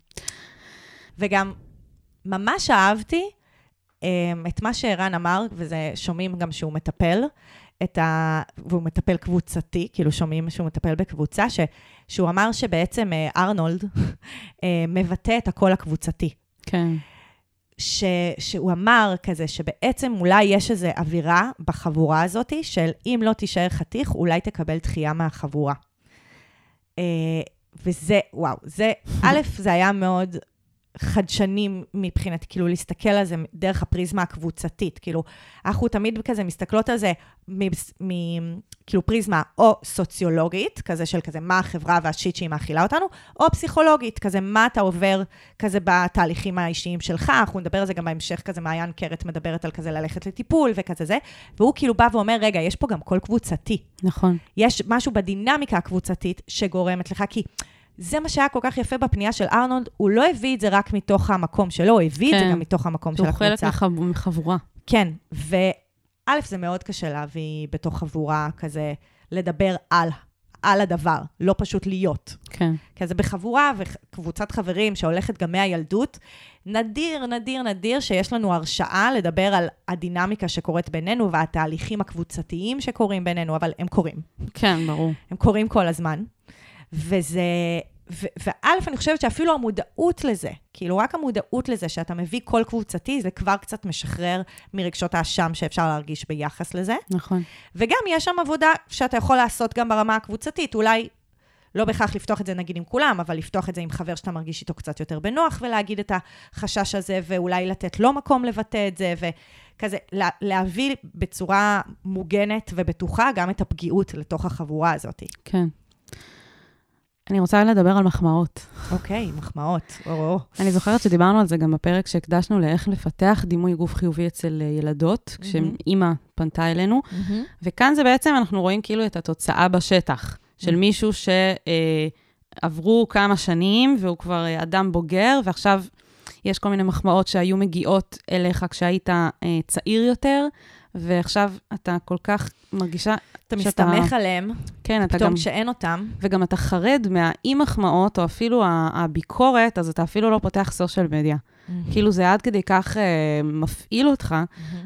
וגם ממש אהבתי um, את מה שערן אמר, וזה שומעים גם שהוא מטפל, את ה... והוא מטפל קבוצתי, כאילו שומעים שהוא מטפל בקבוצה, ש... שהוא אמר שבעצם uh, ארנולד uh, מבטא את הקול הקבוצתי. כן. ש... שהוא אמר כזה, שבעצם אולי יש איזו אווירה בחבורה הזאת, של אם לא תישאר חתיך, אולי תקבל דחייה מהחבורה. אה, וזה, וואו, זה, (laughs) א', זה היה מאוד חדשני מבחינתי, כאילו להסתכל על זה דרך הפריזמה הקבוצתית. כאילו, אנחנו תמיד כזה מסתכלות על זה מ... מ... כאילו פריזמה או סוציולוגית, כזה של כזה מה החברה והשיט שהיא מאכילה אותנו, או פסיכולוגית, כזה מה אתה עובר כזה בתהליכים האישיים שלך, אנחנו נדבר על זה גם בהמשך, כזה מעיין קרת מדברת על כזה ללכת לטיפול וכזה זה, והוא כאילו בא ואומר, רגע, יש פה גם קול קבוצתי. נכון. יש משהו בדינמיקה הקבוצתית שגורמת לך, כי זה מה שהיה כל כך יפה בפנייה של ארנולד, הוא לא הביא את זה רק מתוך המקום שלו, הוא הביא את זה כן. גם מתוך המקום של הוא חלק הקבוצה. מחב- מחבורה. כן, וא', זה מאוד קשה להביא בתוך חבורה כזה, לדבר על, על הדבר, לא פשוט להיות. כן. כי זה בחבורה וקבוצת חברים שהולכת גם מהילדות, נדיר, נדיר, נדיר שיש לנו הרשאה לדבר על הדינמיקה שקורית בינינו והתהליכים הקבוצתיים שקורים בינינו, אבל הם קורים. כן, ברור. הם קורים כל הזמן. וזה... ו- וא', אני חושבת שאפילו המודעות לזה, כאילו רק המודעות לזה שאתה מביא קול קבוצתי, זה כבר קצת משחרר מרגשות האשם שאפשר להרגיש ביחס לזה. נכון. וגם יש שם עבודה שאתה יכול לעשות גם ברמה הקבוצתית, אולי לא בהכרח לפתוח את זה נגיד עם כולם, אבל לפתוח את זה עם חבר שאתה מרגיש איתו קצת יותר בנוח, ולהגיד את החשש הזה, ואולי לתת לו מקום לבטא את זה, וכזה, לה, להביא בצורה מוגנת ובטוחה גם את הפגיעות לתוך החבורה הזאת. כן. אני רוצה לדבר על מחמאות. אוקיי, מחמאות. או, אני זוכרת שדיברנו על זה גם בפרק שהקדשנו לאיך לפתח דימוי גוף חיובי אצל אה, ילדות, כשאימא פנתה אלינו, וכאן זה בעצם, אנחנו רואים כאילו את התוצאה בשטח, של מישהו שעברו כמה שנים, והוא כבר אה, אדם בוגר, ועכשיו יש כל מיני מחמאות שהיו מגיעות אליך כשהיית אה, צעיר יותר, ועכשיו אתה כל כך מרגישה... אתה שאתה- מסתמך עליהם, כן, אתה פתאום גם... כשאין אותם. וגם אתה חרד מהאי-מחמאות, או אפילו הביקורת, אז אתה אפילו לא פותח סושיאל מדיה. כאילו זה עד כדי כך אה, מפעיל אותך,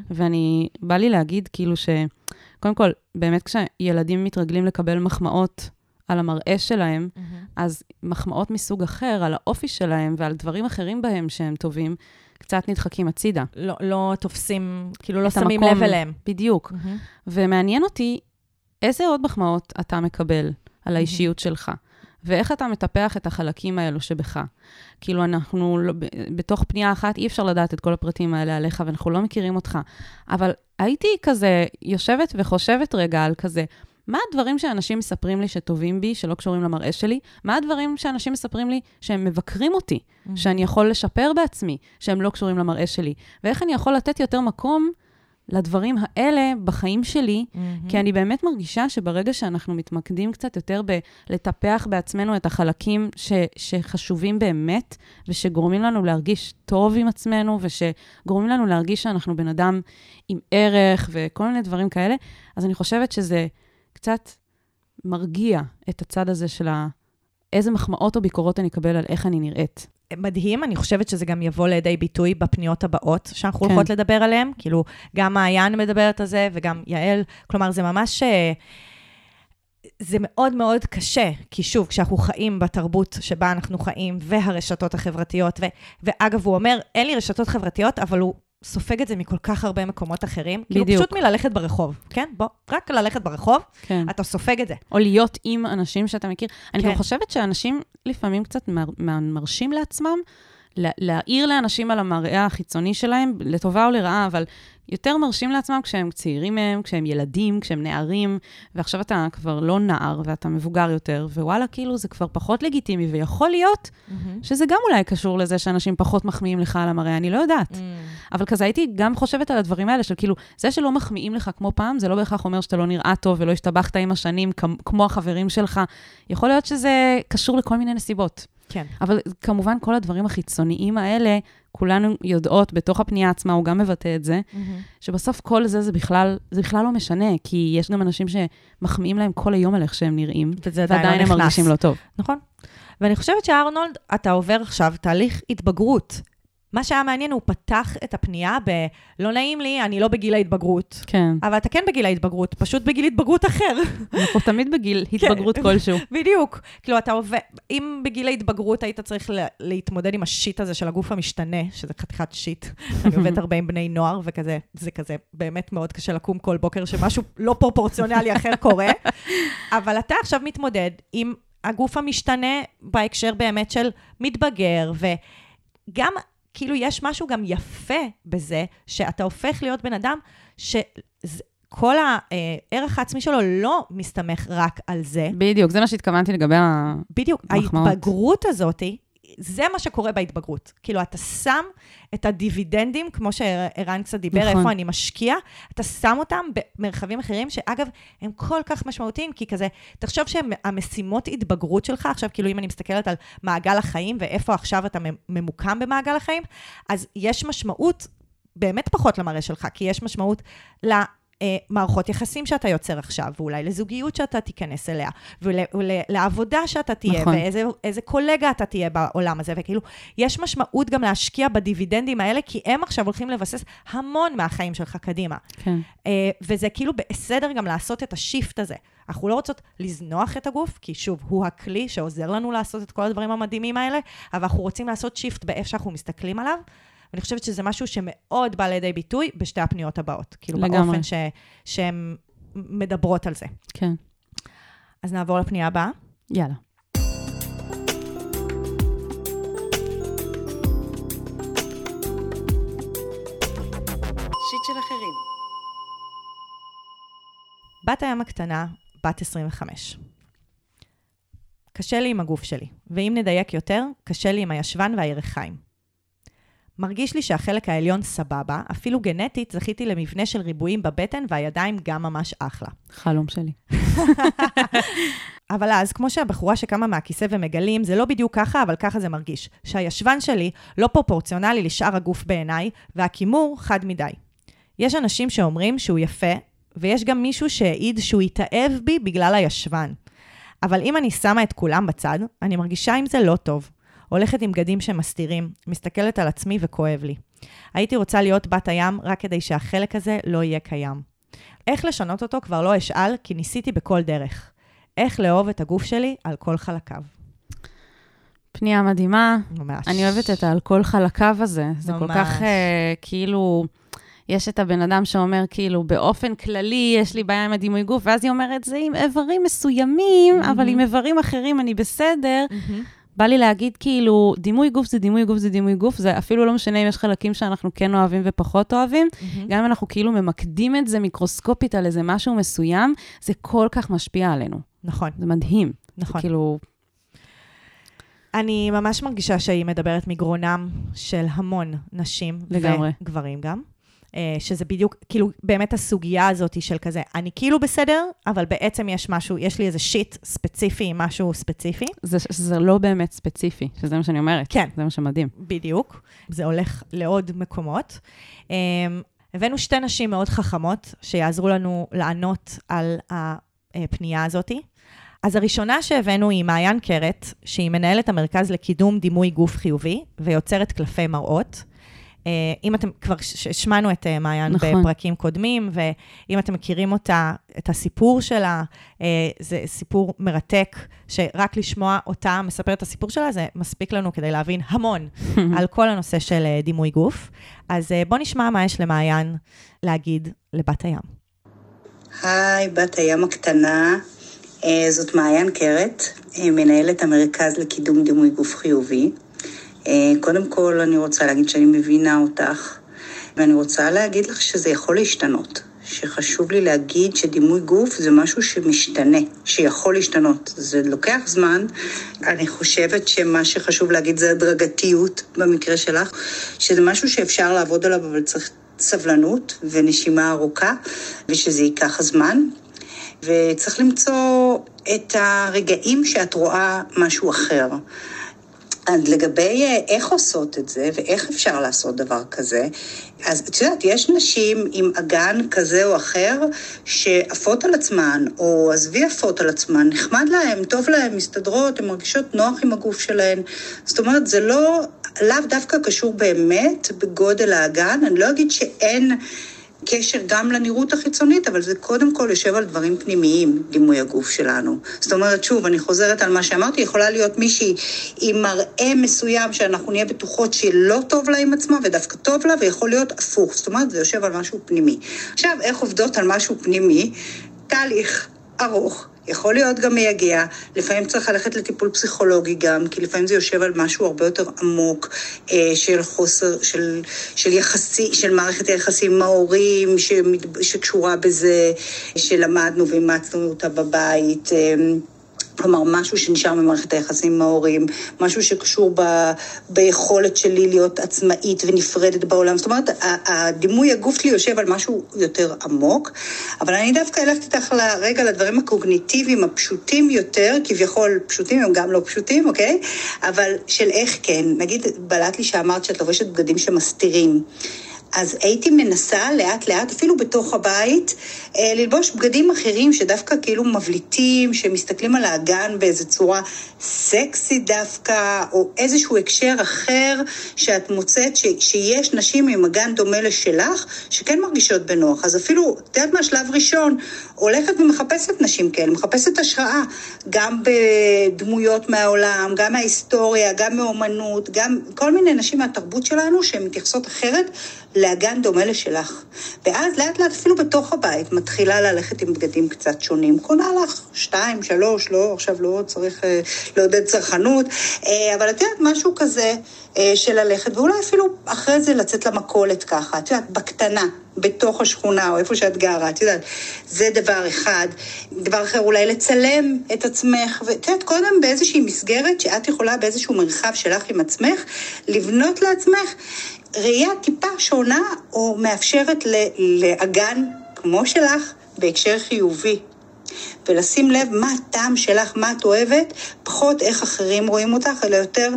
ואני, בא לי להגיד כאילו ש... קודם כל, באמת כשילדים מתרגלים לקבל מחמאות על המראה שלהם, אז מחמאות מסוג אחר, על האופי שלהם ועל דברים אחרים בהם שהם טובים, קצת נדחקים הצידה. לא, לא תופסים, כאילו לא שמים המקום. לב אליהם. בדיוק. ומעניין אותי איזה עוד מחמאות אתה מקבל על האישיות שלך, ואיך אתה מטפח את החלקים האלו שבך. כאילו, אנחנו, לא, בתוך פנייה אחת אי אפשר לדעת את כל הפרטים האלה עליך, ואנחנו לא מכירים אותך. אבל הייתי כזה יושבת וחושבת רגע על כזה, מה הדברים שאנשים מספרים לי שטובים בי, שלא קשורים למראה שלי? מה הדברים שאנשים מספרים לי שהם מבקרים אותי, שאני יכול לשפר בעצמי, שהם לא קשורים למראה שלי? ואיך אני יכול לתת יותר מקום לדברים האלה בחיים שלי, כי אני באמת מרגישה שברגע שאנחנו מתמקדים קצת יותר בלטפח בעצמנו את החלקים ש, שחשובים באמת, ושגורמים לנו להרגיש טוב עם עצמנו, ושגורמים לנו להרגיש שאנחנו בן אדם עם ערך וכל מיני דברים כאלה, אז אני חושבת שזה קצת מרגיע את הצד הזה של ה... איזה מחמאות או ביקורות אני אקבל על איך אני נראית. מדהים, אני חושבת שזה גם יבוא לידי ביטוי בפניות הבאות שאנחנו כן. הולכות לדבר עליהן. כאילו, גם מעיין מדברת על זה וגם יעל. כלומר, זה ממש... אה, זה מאוד מאוד קשה, כי שוב, כשאנחנו חיים בתרבות שבה אנחנו חיים, והרשתות החברתיות, ו, ואגב, הוא אומר, אין לי רשתות חברתיות, אבל הוא סופג את זה מכל כך הרבה מקומות אחרים. כאילו, בדיוק. פשוט מללכת ברחוב, כן? בוא, רק ללכת ברחוב, כן. אתה סופג את זה. או להיות עם אנשים שאתה מכיר. אני כן. גם חושבת שאנשים לפעמים קצת מר, מר- מרשים לעצמם לה- להעיר לאנשים על המראה החיצוני שלהם, לטובה או לרעה, אבל יותר מרשים לעצמם כשהם צעירים מהם, כשהם ילדים, כשהם נערים, ועכשיו אתה כבר לא נער ואתה מבוגר יותר, ווואלה, כאילו זה כבר פחות לגיטימי, ויכול להיות שזה גם אולי קשור לזה שאנשים פחות מחמיאים לך על המראה, אני לא יודעת. Mm. אבל כזה הייתי גם חושבת על הדברים האלה, של כאילו, זה שלא מחמיאים לך כמו פעם, זה לא בהכרח אומר שאתה לא נראה טוב ולא השתבחת עם השנים כמ- כמו החברים שלך. יכול להיות שזה קשור לכל מיני נסיבות. כן. אבל כמובן, כל הדברים החיצוניים האלה, כולנו יודעות, בתוך הפנייה עצמה, הוא גם מבטא את זה, שבסוף כל זה, זה בכלל, זה בכלל לא משנה, כי יש גם אנשים שמחמיאים להם כל היום על איך שהם נראים, לא ועדיין הם. מרגישים לא טוב. נכון. ואני חושבת שארנולד, אתה עובר עכשיו תהליך התבגרות. מה שהיה מעניין, הוא פתח את הפנייה ב... לא נעים לי, אני לא בגיל ההתבגרות. כן. אבל אתה כן בגיל ההתבגרות, פשוט בגיל התבגרות אחר. אנחנו תמיד בגיל (laughs) התבגרות כלשהו. בדיוק. כאילו, אתה עובד... אם בגיל ההתבגרות היית צריך לה- להתמודד עם השיט הזה של הגוף המשתנה, שזה חתיכת שיט, (laughs) אני עובדת הרבה עם בני נוער, וכזה, זה כזה באמת מאוד קשה לקום כל בוקר שמשהו לא פרופורציונלי אחר קורה, (laughs) אבל אתה עכשיו מתמודד עם הגוף המשתנה בהקשר באמת של מתבגר, וגם, כאילו, יש משהו גם יפה בזה, שאתה הופך להיות בן אדם שכל הערך העצמי שלו לא מסתמך רק על זה, בדיוק, זה מה שהתכוונתי לגבי ה... בדיוק. ההתבגרות הזאת, זה מה שקורה בהתבגרות. כאילו, אתה שם את הדיבידנדים, כמו שערן קצת דיבר, נכון. איפה אני משקיע, אתה שם אותם במרחבים אחרים, שאגב, הם כל כך משמעותיים, כי כזה, תחשוב שהמשימות התבגרות שלך, עכשיו, כאילו, אם אני מסתכלת על מעגל החיים, ואיפה עכשיו אתה ממוקם במעגל החיים, אז יש משמעות באמת פחות למראה שלך, כי יש משמעות ל... אה, מערכות יחסים שאתה יוצר עכשיו, ואולי לזוגיות שאתה תיכנס אליה, ול, ולעבודה שאתה תהיה, נכון. ואיזה איזה קולגה אתה תהיה בעולם הזה, וכאילו, יש משמעות גם להשקיע בדיבידנדים האלה, כי הם עכשיו הולכים לבסס המון מהחיים שלך קדימה. כן. אה, וזה כאילו בסדר גם לעשות את השיפט הזה. אנחנו לא רוצות לזנוח את הגוף, כי שוב, הוא הכלי שעוזר לנו לעשות את כל הדברים המדהימים האלה, אבל אנחנו רוצים לעשות שיפט באיך שאנחנו מסתכלים עליו. ואני חושבת שזה משהו שמאוד בא לידי ביטוי בשתי הפניות הבאות. כאילו, לגמרי. באופן ש, שהן מדברות על זה. כן. אז נעבור לפנייה הבאה. יאללה. שיט של אחרים. בת הים הקטנה, בת 25. קשה לי עם הגוף שלי, ואם נדייק יותר, קשה לי עם הישבן והירכיים. מרגיש לי שהחלק העליון סבבה, אפילו גנטית זכיתי למבנה של ריבועים בבטן והידיים גם ממש אחלה. חלום שלי. אבל אז, כמו שהבחורה שקמה מהכיסא ומגלים, זה לא בדיוק ככה, אבל ככה זה מרגיש. שהישבן שלי לא פרופורציונלי לשאר הגוף בעיניי, והכימור חד מדי. יש אנשים שאומרים שהוא יפה, ויש גם מישהו שהעיד שהוא התאהב בי בגלל הישבן. אבל אם אני שמה את כולם בצד, אני מרגישה עם זה לא טוב. הולכת עם בגדים שמסתירים, מסתכלת על עצמי וכואב לי. הייתי רוצה להיות בת הים רק כדי שהחלק הזה לא יהיה קיים. איך לשנות אותו כבר לא אשאל, כי ניסיתי בכל דרך. איך לאהוב את הגוף שלי על כל חלקיו. פנייה מדהימה. ממש. אני אוהבת את על כל חלקיו הזה. זה כל ממש. כך אה, כאילו... יש את הבן אדם שאומר, כאילו, באופן כללי, יש לי בעיה עם הדימוי גוף, ואז היא אומרת, זה עם איברים מסוימים, אבל עם איברים אחרים אני בסדר. מהמם. בא לי להגיד, כאילו, דימוי גוף זה דימוי גוף זה דימוי גוף, זה אפילו לא משנה אם יש חלקים שאנחנו כן אוהבים ופחות אוהבים, מהמם. גם אם אנחנו כאילו ממקדים את זה מיקרוסקופית על איזה משהו מסוים, זה כל כך משפיע עלינו. נכון, זה מדהים. נכון. זה כאילו, אני ממש מרגישה שהיא מדברת מגרונם של המון נשים. לגמרי. וגברים גם. אה, שזה בדיוק, כאילו, באמת הסוגיה הזאת של כזה, אני כאילו בסדר, אבל בעצם יש משהו, יש לי איזה שיט ספציפי, משהו ספציפי. זה, זה לא באמת ספציפי, שזה מה שאני אומרת. כן. זה מה שמדהים. בדיוק. זה הולך לעוד מקומות. Um, הבאנו שתי נשים מאוד חכמות, שיעזרו לנו לענות על הפנייה הזאת. אז הראשונה שהבאנו היא מעיין קרת, שהיא מנהלת המרכז לקידום דימוי גוף חיובי ויוצרת קלפי מראות. אה, אם אתם, כבר ש- השמענו את אה, מעיין נכון. בפרקים קודמים, ואם אתם מכירים אותה, את הסיפור שלה, אה, זה סיפור מרתק, שרק לשמוע אותה מספרת את הסיפור שלה, זה מספיק לנו כדי להבין המון (laughs) על כל הנושא של דימוי גוף. אז בואו נשמע מה יש למעיין להגיד לבת הים. היי, בת הים הקטנה, זאת מעיין קרת, מנהלת המרכז לקידום דימוי גוף חיובי. אה, קודם כל, אני רוצה להגיד שאני מבינה אותך, ואני רוצה להגיד לך שזה יכול להשתנות. שחשוב לי להגיד שדימוי גוף זה משהו שמשתנה, שיכול להשתנות. זה לוקח זמן. אני חושבת שמה שחשוב להגיד זה הדרגתיות במקרה שלך, שזה משהו שאפשר לעבוד עליו, אבל צריך סבלנות ונשימה ארוכה, ושזה ייקח זמן. וצריך למצוא את הרגעים שאת רואה משהו אחר. אז לגבי אה, איך עושות את זה ואיך אפשר לעשות דבר כזה, אז את יודעת, יש נשים עם אגן כזה או אחר שעפות על עצמן, או עזבי עפות על עצמן, נחמד להן, טוב להן, מסתדרות, הן מרגישות נוח עם הגוף שלהן. זאת אומרת, זה לא, לאו דווקא קשור באמת בגודל האגן, אני לא אגיד שאין... קשר גם לנראות החיצונית, אבל זה קודם כל יושב על דברים פנימיים, דימוי הגוף שלנו. זאת אומרת, שוב, אני חוזרת על מה שאמרתי, יכולה להיות מישהי עם מראה מסוים שאנחנו נהיה בטוחות שלא טוב לה עם עצמה ודווקא טוב לה, ויכול להיות הפוך. זאת אומרת, זה יושב על משהו פנימי. עכשיו, איך עובדות על משהו פנימי? תהליך ארוך. יכול להיות גם מייגע, לפעמים צריך ללכת לטיפול פסיכולוגי גם, כי לפעמים זה יושב על משהו הרבה יותר עמוק אה, של חוסר, של, של יחסי, של מערכת היחסים עם ההורים, שמת, שקשורה בזה, שלמדנו ואימצנו אותה בבית. אה, כלומר, משהו שנשאר ממערכת היחסים עם ההורים, משהו שקשור ב, ביכולת שלי להיות עצמאית ונפרדת בעולם. זאת אומרת, הדימוי הגוף שלי יושב על משהו יותר עמוק, אבל אני דווקא אלכת איתך לרגע לדברים הקוגניטיביים הפשוטים יותר, כביכול פשוטים, הם גם לא פשוטים, אוקיי? אבל של איך כן. נגיד, בלט לי שאמרת שאת לובשת בגדים שמסתירים. אז הייתי מנסה לאט לאט, אפילו בתוך הבית, אה, ללבוש בגדים אחרים שדווקא כאילו מבליטים, שמסתכלים על האגן באיזו צורה סקסית דווקא, או איזשהו הקשר אחר שאת מוצאת ש, שיש נשים עם אגן דומה לשלך, שכן מרגישות בנוח. אז אפילו, את יודעת מה, שלב ראשון, הולכת ומחפשת נשים כאלה, מחפשת השראה, גם בדמויות מהעולם, גם מההיסטוריה, גם מאומנות, גם כל מיני נשים מהתרבות שלנו שהן מתייחסות אחרת לאגן דומה לשלך. ואז לאט לאט אפילו בתוך הבית מתחילה ללכת עם בגדים קצת שונים. קונה לך שתיים, שלוש, לא, עכשיו לא צריך אה, לעודד צרכנות, אה, אבל את יודעת, משהו כזה אה, של ללכת, ואולי אפילו אחרי זה לצאת למכולת ככה, את יודעת, בקטנה. בתוך השכונה, או איפה שאת גרה, את יודעת, זה דבר אחד. דבר אחר, אולי לצלם את עצמך, ואת יודעת, קודם באיזושהי מסגרת שאת יכולה באיזשהו מרחב שלך עם עצמך, לבנות לעצמך ראייה טיפה שונה, או מאפשרת לאגן כמו שלך, בהקשר חיובי. ולשים לב מה הטעם שלך, מה את אוהבת, פחות איך אחרים רואים אותך, אלא יותר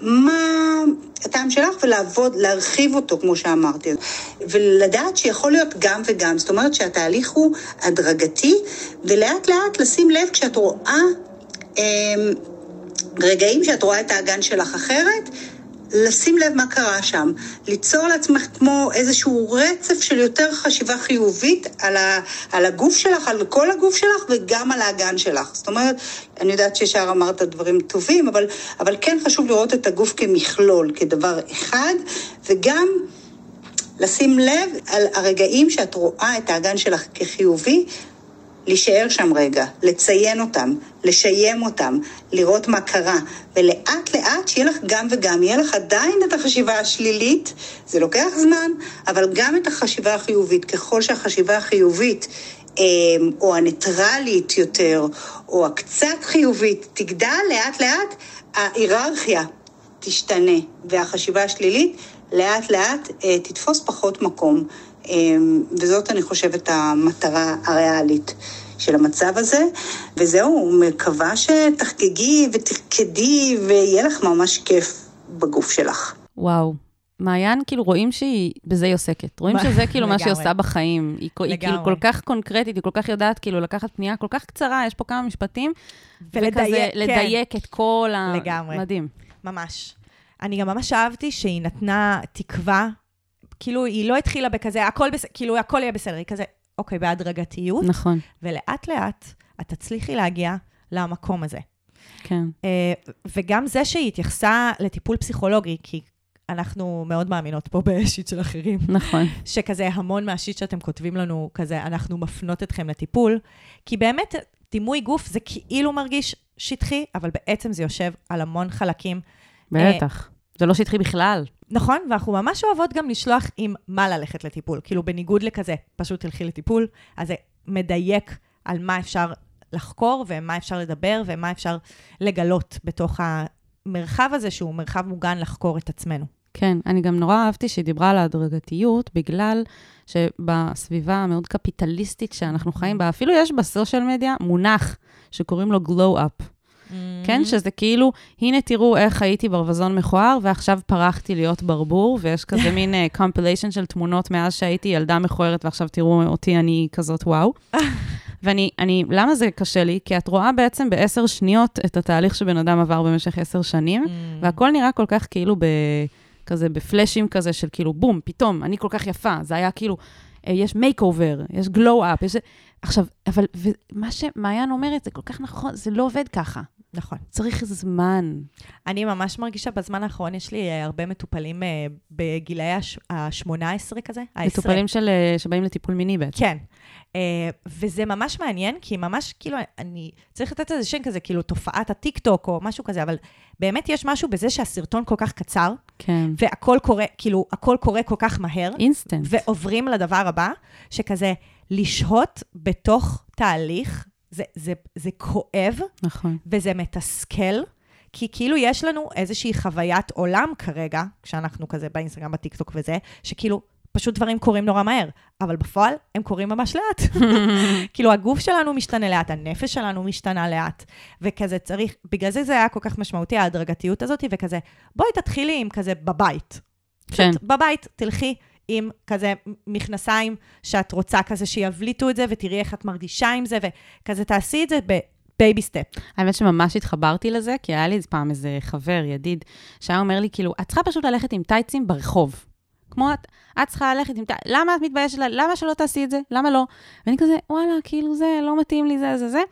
מה הטעם שלך, ולעבוד, להרחיב אותו, כמו שאמרתי. ולדעת שיכול להיות גם וגם. זאת אומרת שהתהליך הוא הדרגתי, ולאט לאט לשים לב כשאת רואה אה, רגעים שאת רואה את האגן שלך אחרת, לשים לב מה קרה שם, ליצור לעצמך כמו איזשהו רצף של יותר חשיבה חיובית על, ה, על הגוף שלך, על כל הגוף שלך וגם על האגן שלך. זאת אומרת, אני יודעת שישר אמרת דברים טובים, אבל, אבל כן חשוב לראות את הגוף כמכלול, כדבר אחד, וגם לשים לב על הרגעים שאת רואה את האגן שלך כחיובי, להישאר שם רגע, לציין אותם, לשיים אותם, לראות מה קרה, ולאט לאט שיהיה לך גם וגם, יהיה לך עדיין את החשיבה השלילית, זה לוקח זמן, אבל גם את החשיבה החיובית. ככל שהחשיבה החיובית אה, או הניטרלית יותר, או הקצת חיובית, תגדל לאט לאט, ההיררכיה תשתנה, והחשיבה השלילית לאט לאט אה, תתפוס פחות מקום. אה, וזאת, אני חושבת, המטרה הריאלית של המצב הזה. וזהו, מקווה שתחגגי ותרקדי ויהיה לך ממש כיף בגוף שלך. וואו, מעיין, כאילו, רואים שהיא, בזה היא עוסקת. רואים (laughs) שזה כאילו מה שהיא. עושה בחיים. היא, כל- היא כאילו. כל כך קונקרטית, היא כל כך יודעת כאילו לקחת פנייה כל כך קצרה, יש פה כמה משפטים. ולדייק, וכזה, כן. לדייק את כל ה... לגמרי. מדהים. ממש. אני גם ממש אהבתי שהיא נתנה תקווה, כאילו, היא לא התחילה בכזה, הכל בסדר, כאילו, הכל יהיה בסדר, היא כזה, אוקיי, בהדרגתיות, נכון, ולאט-לאט את תצליחי להגיע למקום הזה. כן. אה, וגם זה שהיא התייחסה לטיפול פסיכולוגי, כי אנחנו מאוד מאמינות פה בשיט של אחרים, נכון. (laughs) שכזה המון מהשיט שאתם כותבים לנו, כזה, אנחנו מפנות אתכם לטיפול, כי באמת, דימוי גוף זה כאילו מרגיש שטחי, אבל בעצם זה יושב על המון חלקים. בטח. זה לא שטחי בכלל. נכון, ואנחנו ממש אוהבות גם לשלוח עם מה ללכת לטיפול. כאילו, בניגוד לכזה, פשוט תלכי לטיפול, אז זה מדייק על מה אפשר לחקור, ומה אפשר לדבר, ומה אפשר לגלות בתוך המרחב הזה, שהוא מרחב מוגן לחקור את עצמנו. כן, אני גם נורא אהבתי שהיא דיברה על ההדרגתיות, בגלל שבסביבה המאוד קפיטליסטית שאנחנו חיים בה, אפילו יש בסושיאל מדיה מונח שקוראים לו up. כן? שזה כאילו, הנה תראו איך הייתי ברווזון מכוער, ועכשיו פרחתי להיות ברבור, ויש כזה (laughs) מין קומפיליישן של תמונות מאז שהייתי ילדה מכוערת, ועכשיו תראו אותי, אני כזאת וואו. (laughs) ואני, אני, למה זה קשה לי? כי את רואה בעצם בעשר שניות את התהליך שבן אדם עבר במשך עשר שנים, והכל נראה כל כך כאילו ב... כזה בפלאשים כזה של כאילו, בום, פתאום, אני כל כך יפה. זה היה כאילו, אה, יש make over, יש glow up, יש... עכשיו, אבל מה שמעיין אומרת, זה כל כך נכון, זה לא עובד ככה. נכון. צריך זמן. אני ממש מרגישה, בזמן האחרון יש לי אה, הרבה מטופלים אה, בגילאי ה-18 כזה, ה-20. מטופלים של, אה, שבאים לטיפול מיני בעצם. כן. וזה ממש מעניין, כי ממש, כאילו, אני צריך לתת לזה שם כזה, כאילו, תופעת הטיק-טוק או משהו כזה, אבל באמת יש משהו בזה שהסרטון כל כך קצר, כן. והכל קורה, כאילו, הכל קורה כל כך מהר, אינסטנט. ועוברים לדבר הבא, שכזה, לשהות בתוך תהליך, זה, זה, זה כואב, נכון. וזה מתסכל, כי כאילו יש לנו איזושהי חוויית עולם כרגע, כשאנחנו כזה באינסטגרם, בטיקטוק וזה, שכאילו פשוט דברים קורים נורא מהר, אבל בפועל הם קורים ממש לאט. (laughs) כאילו הגוף שלנו משתנה לאט, הנפש שלנו משתנה לאט, וכזה צריך, בגלל זה זה היה כל כך משמעותי, ההדרגתיות הזאת, וכזה, בואי תתחילי עם כזה בבית. כן. פשוט בבית, תלכי עם כזה מכנסיים שאת רוצה כזה שיבליטו את זה, ותראי איך את מרגישה עם זה, וכזה תעשי את זה ב... baby step. האמת שממש התחברתי לזה, כי היה לי פעם איזה חבר, ידיד, שהיה אומר לי, כאילו, את צריכה פשוט ללכת עם טייצים ברחוב. כמו את, את צריכה ללכת עם למה את מתביישת? למה שלא תעשי את זה? למה לא? ואני כזה, וואלה, כאילו זה, לא מתאים לי זה, זה, זה.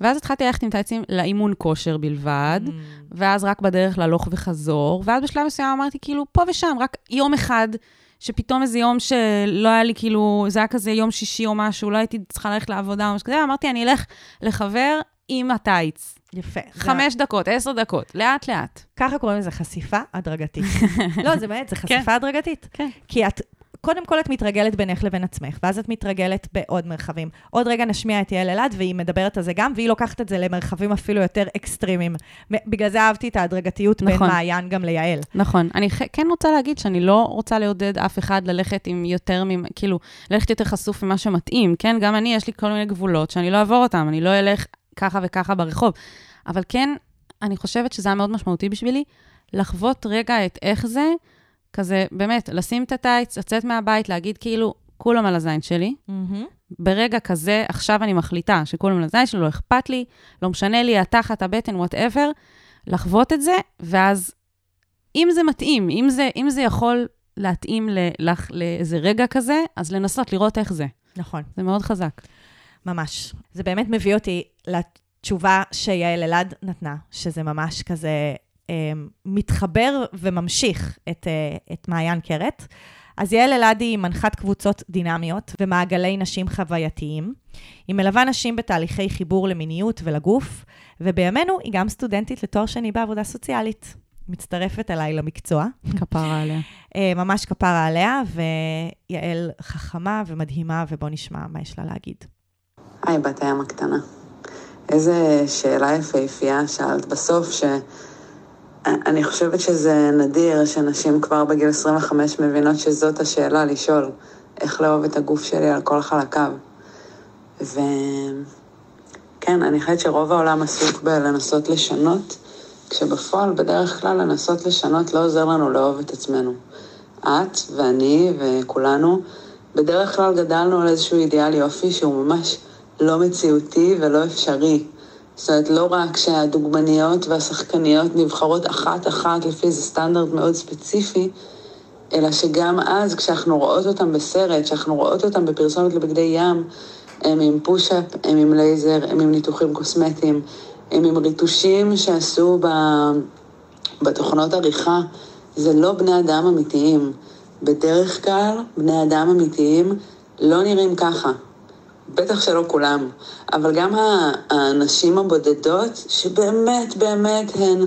ואז התחלתי ללכת עם טייצים לאימון כושר בלבד, Mm. ואז רק בדרך להלוך וחזור, ואז בשלב מסוים אמרתי, כאילו, פה ושם, רק יום אחד, שפתאום איזה יום שלא היה לי, כאילו, זה היה כזה יום שישי או משהו, לא הייתי צריכה ללכת לעבודה או משהו כזה, אמרתי, אני אלך לחבר עם הטייץ. יפה. חמש דקות, עשר דקות, לאט-לאט. ככה קוראים לזה חשיפה הדרגתית. (laughs) לא, זה באמת, זה חשיפה הדרגתית. כן. כי את, קודם כל את מתרגלת בינך לבין עצמך, ואז את מתרגלת בעוד מרחבים. עוד רגע נשמיע את יעל אלעד, והיא מדברת על זה גם, והיא לוקחת את זה למרחבים אפילו יותר אקסטרימיים. בגלל זה אהבתי את ההדרגתיות בין נכון. מעיין גם ליעל. נכון. אני ח- כן רוצה להגיד שאני לא רוצה לעודד אף אחד ללכת עם יותר, ממ- כאילו, ללכת יותר חשוף ממה שמתאים, כן? גם אני, יש לי כל מיני גבולות שאני לא אעבור אותם, אני לא אלך ככה וככה ברחוב. אבל כן, אני חושבת שזה היה מאוד משמעותי בשבילי, לחוות רגע את איך זה, כזה, באמת, לשים את הטייץ, לצאת מהבית, להגיד כאילו, כולם על הזין שלי. ברגע כזה, עכשיו אני מחליטה שכולם על הזין שלי, לא אכפת לי, לא משנה לי, התחת, הבטן, וואטאבר, לחוות את זה, ואז אם זה מתאים, אם זה, אם זה יכול להתאים ל, לך לאיזה רגע כזה, אז לנסות לראות איך זה. נכון. זה מאוד חזק. ממש. זה באמת מביא אותי לתשובה שיעל אלעד נתנה, שזה ממש כזה מתחבר וממשיך את, אה, את מעיין קרת. אז יעל אלעד היא מנחת קבוצות דינמיות ומעגלי נשים חווייתיים. היא מלווה נשים בתהליכי חיבור למיניות ולגוף, ובימינו היא גם סטודנטית לתואר שני בעבודה סוציאלית. מצטרפת אליי למקצוע. כפרה עליה. (laughs) אה, ממש כפרה עליה, ויעל חכמה ומדהימה, ובוא נשמע מה יש לה להגיד. היי, בת הים הקטנה. איזה שאלה יפהפייה שאלת בסוף, שאני חושבת שזה נדיר שנשים כבר בגיל 25 מבינות שזאת השאלה לשאול, איך לאהוב את הגוף שלי על כל חלקיו. וכן, אני חושבת שרוב העולם עסוק בלנסות לשנות, כשבפועל בדרך כלל לנסות לשנות לא עוזר לנו לאהוב את עצמנו. את ואני וכולנו, בדרך כלל גדלנו על איזשהו אידיאל יופי שהוא ממש לא מציאותי ולא אפשרי. זאת אומרת, לא רק שהדוגמניות והשחקניות נבחרות אחת-אחת לפי איזה סטנדרט מאוד ספציפי, אלא שגם אז, כשאנחנו רואות אותם בסרט, כשאנחנו רואות אותם בפרסומת לבגדי ים, הם עם פוש-אפ, הם עם לייזר, הם עם ניתוחים קוסמטיים, הם עם ריטושים שעשו ב... בתוכנות עריכה, זה לא בני אדם אמיתיים. בדרך כלל, בני אדם אמיתיים לא נראים ככה. בטח שלא כולם, אבל גם הנשים הבודדות, שבאמת באמת הן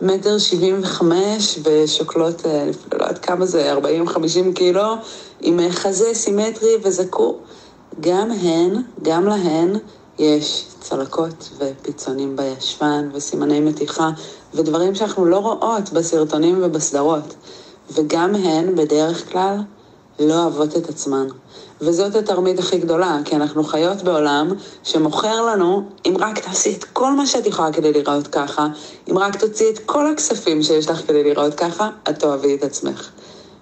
מטר שבעים וחמש ושוקלות, אה, לא יודעת כמה זה, 40-50 קילו, עם חזה סימטרי וזקור. גם הן, גם להן, יש צלקות ופיצונים בישבן וסימני מתיחה ודברים שאנחנו לא רואות בסרטונים ובסדרות. וגם הן, בדרך כלל, לא אוהבות את עצמן. וזאת התרמית הכי גדולה, כי אנחנו חיות בעולם שמוכר לנו, אם רק תעשי את כל מה שאת יכולה כדי להיראות ככה, אם רק תוציאי את כל הכספים שיש לך כדי להיראות ככה, את תאהבי את עצמך.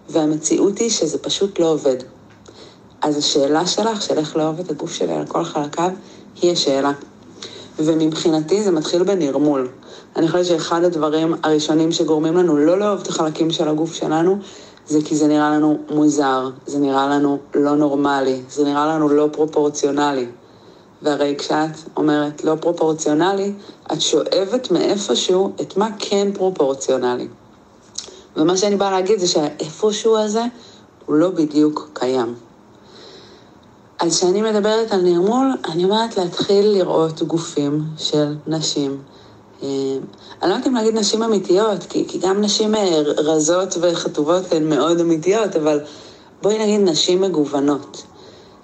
והמציאות היא שזה פשוט לא עובד. אז השאלה שלך, של איך לאהוב את הגוף שלי על כל חלקיו, היא השאלה. ומבחינתי זה מתחיל בנרמול. אני חושבת שאחד הדברים הראשונים שגורמים לנו לא לאהוב את החלקים של הגוף שלנו, זה כי זה נראה לנו מוזר, זה נראה לנו לא נורמלי, זה נראה לנו לא פרופורציונלי. והרי כשאת אומרת לא פרופורציונלי, את שואבת מאיפשהו את מה כן פרופורציונלי. ומה שאני באה להגיד זה שהאיפשהו הזה הוא לא בדיוק קיים. אז כשאני מדברת על נרמול, אני אומרת להתחיל לראות גופים של נשים. אה, אני לא יודעת אם להגיד נשים אמיתיות, כי, כי גם נשים אה, רזות וחטובות הן מאוד אמיתיות, אבל בואי נגיד נשים מגוונות.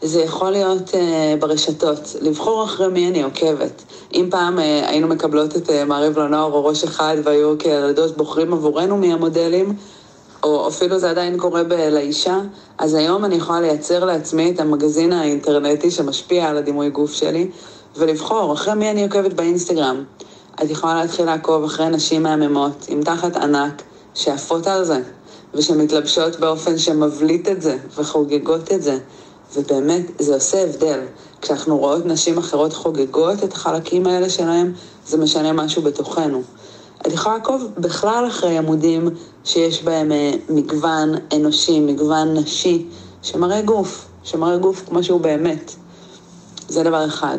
זה יכול להיות uh, ברשתות, לבחור אחרי מי אני עוקבת. אם פעם uh, היינו מקבלות את uh, מעריב לנוער או ראש אחד והיו כילדות בוחרים עבורנו מי המודלים, או אפילו זה עדיין קורה ב- לאישה, אז היום אני יכולה לייצר לעצמי את המגזין האינטרנטי שמשפיע על הדימוי גוף שלי, ולבחור אחרי מי אני עוקבת באינסטגרם. את יכולה להתחיל לעקוב אחרי נשים מהממות עם תחת ענק שעפות על זה, ושמתלבשות באופן שמבליט את זה, וחוגגות את זה. ובאמת, זה עושה הבדל. כשאנחנו רואות נשים אחרות חוגגות את החלקים האלה שלהם, זה משנה משהו בתוכנו. את יכולה לעקוב בכלל אחרי עמודים שיש בהם אה, מגוון אנושי, מגוון נשי, שמראה גוף, שמראה גוף כמו שהוא באמת. זה דבר אחד.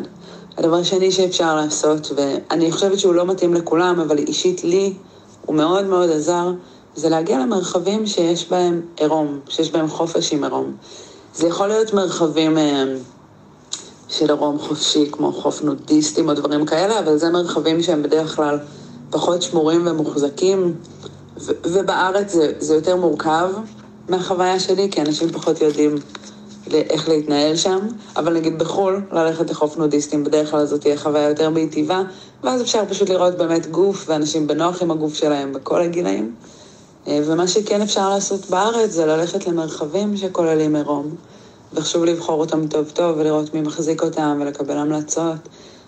הדבר השני שאפשר לעשות, ואני חושבת שהוא לא מתאים לכולם, אבל אישית לי הוא מאוד מאוד עזר, זה להגיע למרחבים שיש בהם עירום, שיש בהם חופש עם עירום. זה יכול להיות מרחבים אה, של עירום חופשי, כמו חוף נודיסטים או דברים כאלה, אבל זה מרחבים שהם בדרך כלל פחות שמורים ומוחזקים, ובארץ זה, זה יותר מורכב מהחוויה שלי, כי אנשים פחות יודעים איך להתנהל שם, אבל נגיד בחו"ל, ללכת לחוף נודיסטים, בדרך כלל זאת תהיה חוויה יותר מיטיבה, ואז אפשר פשוט לראות באמת גוף, ואנשים בנוח עם הגוף שלהם בכל הגילאים. אה, ומה שכן אפשר לעשות בארץ זה ללכת למרחבים שכוללים עירום, וחשוב לבחור אותם טוב טוב ולראות מי מחזיק אותם ולקבל המלצות,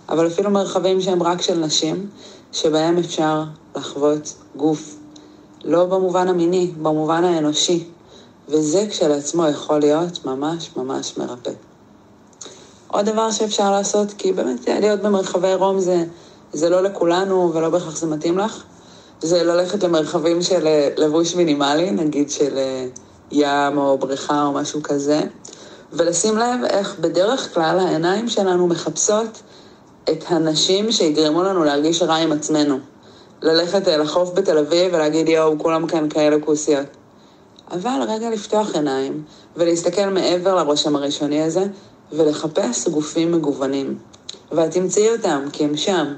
אבל אפילו מרחבים שהם רק של נשים, שבהם אפשר לחוות גוף, לא במובן המיני, במובן האנושי. וזה כשלעצמו יכול להיות ממש ממש מרפא. עוד דבר שאפשר לעשות, כי באמת להיות במרחבי רום זה, זה לא לכולנו ולא בהכרח זה מתאים לך, זה ללכת למרחבים של אה, לבוש מינימלי, נגיד של אה, ים או בריכה או משהו כזה, ולשים לב איך בדרך כלל העיניים שלנו מחפשות את הנשים שיגרמו לנו להרגיש רע עם עצמנו. ללכת אה, לחוף בתל אביב ולהגיד יואו, כולם כאן כאלה כוסיות. אבל רגע לפתוח עיניים ולהסתכל מעבר לרושם הראשוני הזה ולחפש גופים מגוונים. ואת תמצאי אותם, כי הם שם.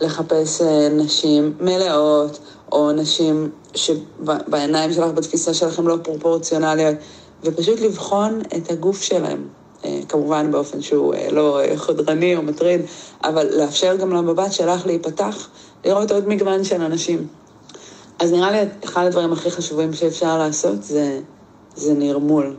לחפש אה, נשים מלאות, או נשים שבעיניים שלך, בתפיסה שלכם לא פרופורציונליות, ופשוט לבחון את הגוף שלהם. אה, כמובן באופן שהוא אה, לא חודרני או מטריד, אבל לאפשר גם למבט שלך להיפתח, לראות עוד מגוון של אנשים. אז נראה לי אחד הדברים הכי חשובים שאפשר לעשות זה, זה נרמול.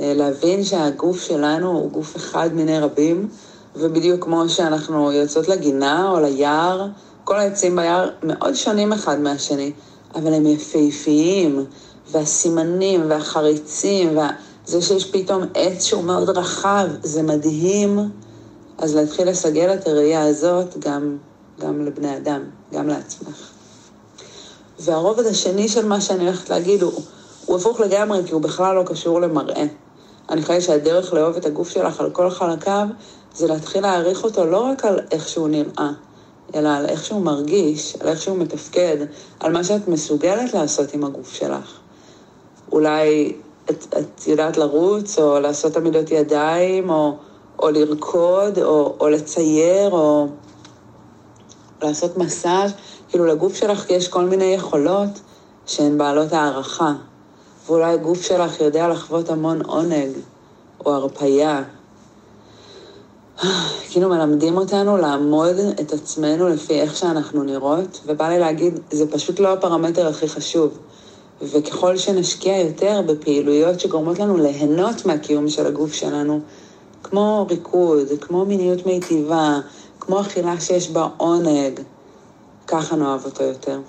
אה, להבין שהגוף שלנו הוא גוף אחד מיני רבים, ובדיוק כמו שאנחנו יוצאות לגינה או ליער, כל העצים ביער מאוד שונים אחד מהשני, אבל הם יפהפיים, והסימנים והחריצים, וזה שיש פתאום עץ שהוא מאוד רחב, זה מדהים. אז להתחיל לסגל את הראייה הזאת גם, גם לבני אדם, גם לעצמך. והרובד השני של מה שאני הולכת להגיד הוא, הוא הפוך לגמרי, כי הוא בכלל לא קשור למראה. אני חושבת שהדרך לאהוב את הגוף שלך על כל חלקיו, זה להתחיל להעריך אותו לא רק על איך שהוא נראה, אלא על איך שהוא מרגיש, על איך שהוא מתפקד, על מה שאת מסוגלת לעשות עם הגוף שלך. אולי את, את יודעת לרוץ, או לעשות עמידות ידיים, או, או לרקוד, או, או לצייר, או לעשות מסאז', כאילו לגוף שלך יש כל מיני יכולות שהן בעלות הערכה. ואולי הגוף שלך יודע לחוות המון עונג, או הרפייה. כאילו מלמדים אותנו לעמוד את עצמנו לפי איך שאנחנו נראות, ובא לי להגיד, זה פשוט לא הפרמטר הכי חשוב. וככל שנשקיע יותר בפעילויות שגורמות לנו ליהנות מהקיום של הגוף שלנו, כמו ריקוד, כמו מיניות מיטיבה, כמו אכילה שיש בה עונג, ככה נאהב אותו יותר.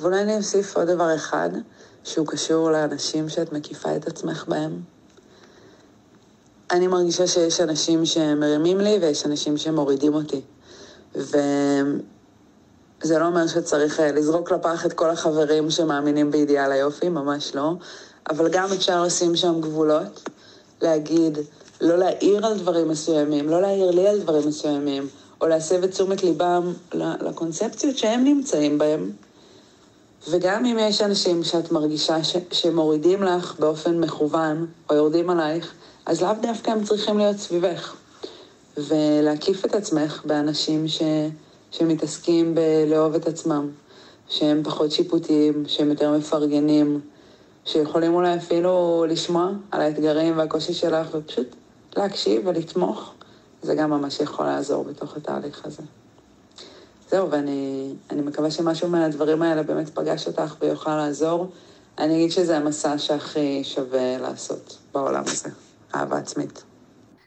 ואולי אני אוסיף עוד דבר אחד, שהוא קשור לאנשים שאת מקיפה את עצמך בהם. אני מרגישה שיש אנשים שמרימים לי ויש אנשים שמורידים אותי. וזה לא אומר שצריך אה, לזרוק לפח את כל החברים שמאמינים באידיאל היופי, ממש לא. אבל גם אפשר לשים שם גבולות, להגיד, לא להעיר על דברים מסוימים, לא להעיר לי על דברים מסוימים, או להסב את תשומת ליבם לקונספציות שהם נמצאים בהם. וגם אם יש אנשים שאת מרגישה ש- שמורידים לך באופן מכוון, או יורדים עלייך, אז לאו דווקא הם צריכים להיות סביבך. ולהקיף את עצמך באנשים ש... שמתעסקים בלאהוב את עצמם, שהם פחות שיפוטיים, שהם יותר מפרגנים, שיכולים אולי אפילו לשמוע על האתגרים והקושי שלך ופשוט להקשיב ולתמוך, זה גם ממש יכול לעזור בתוך התהליך הזה. זהו, ואני אני מקווה שמשהו מהדברים האלה באמת פגש אותך ויוכל לעזור. אני אגיד שזה המסע שהכי שווה לעשות בעולם הזה, אהבה עצמית.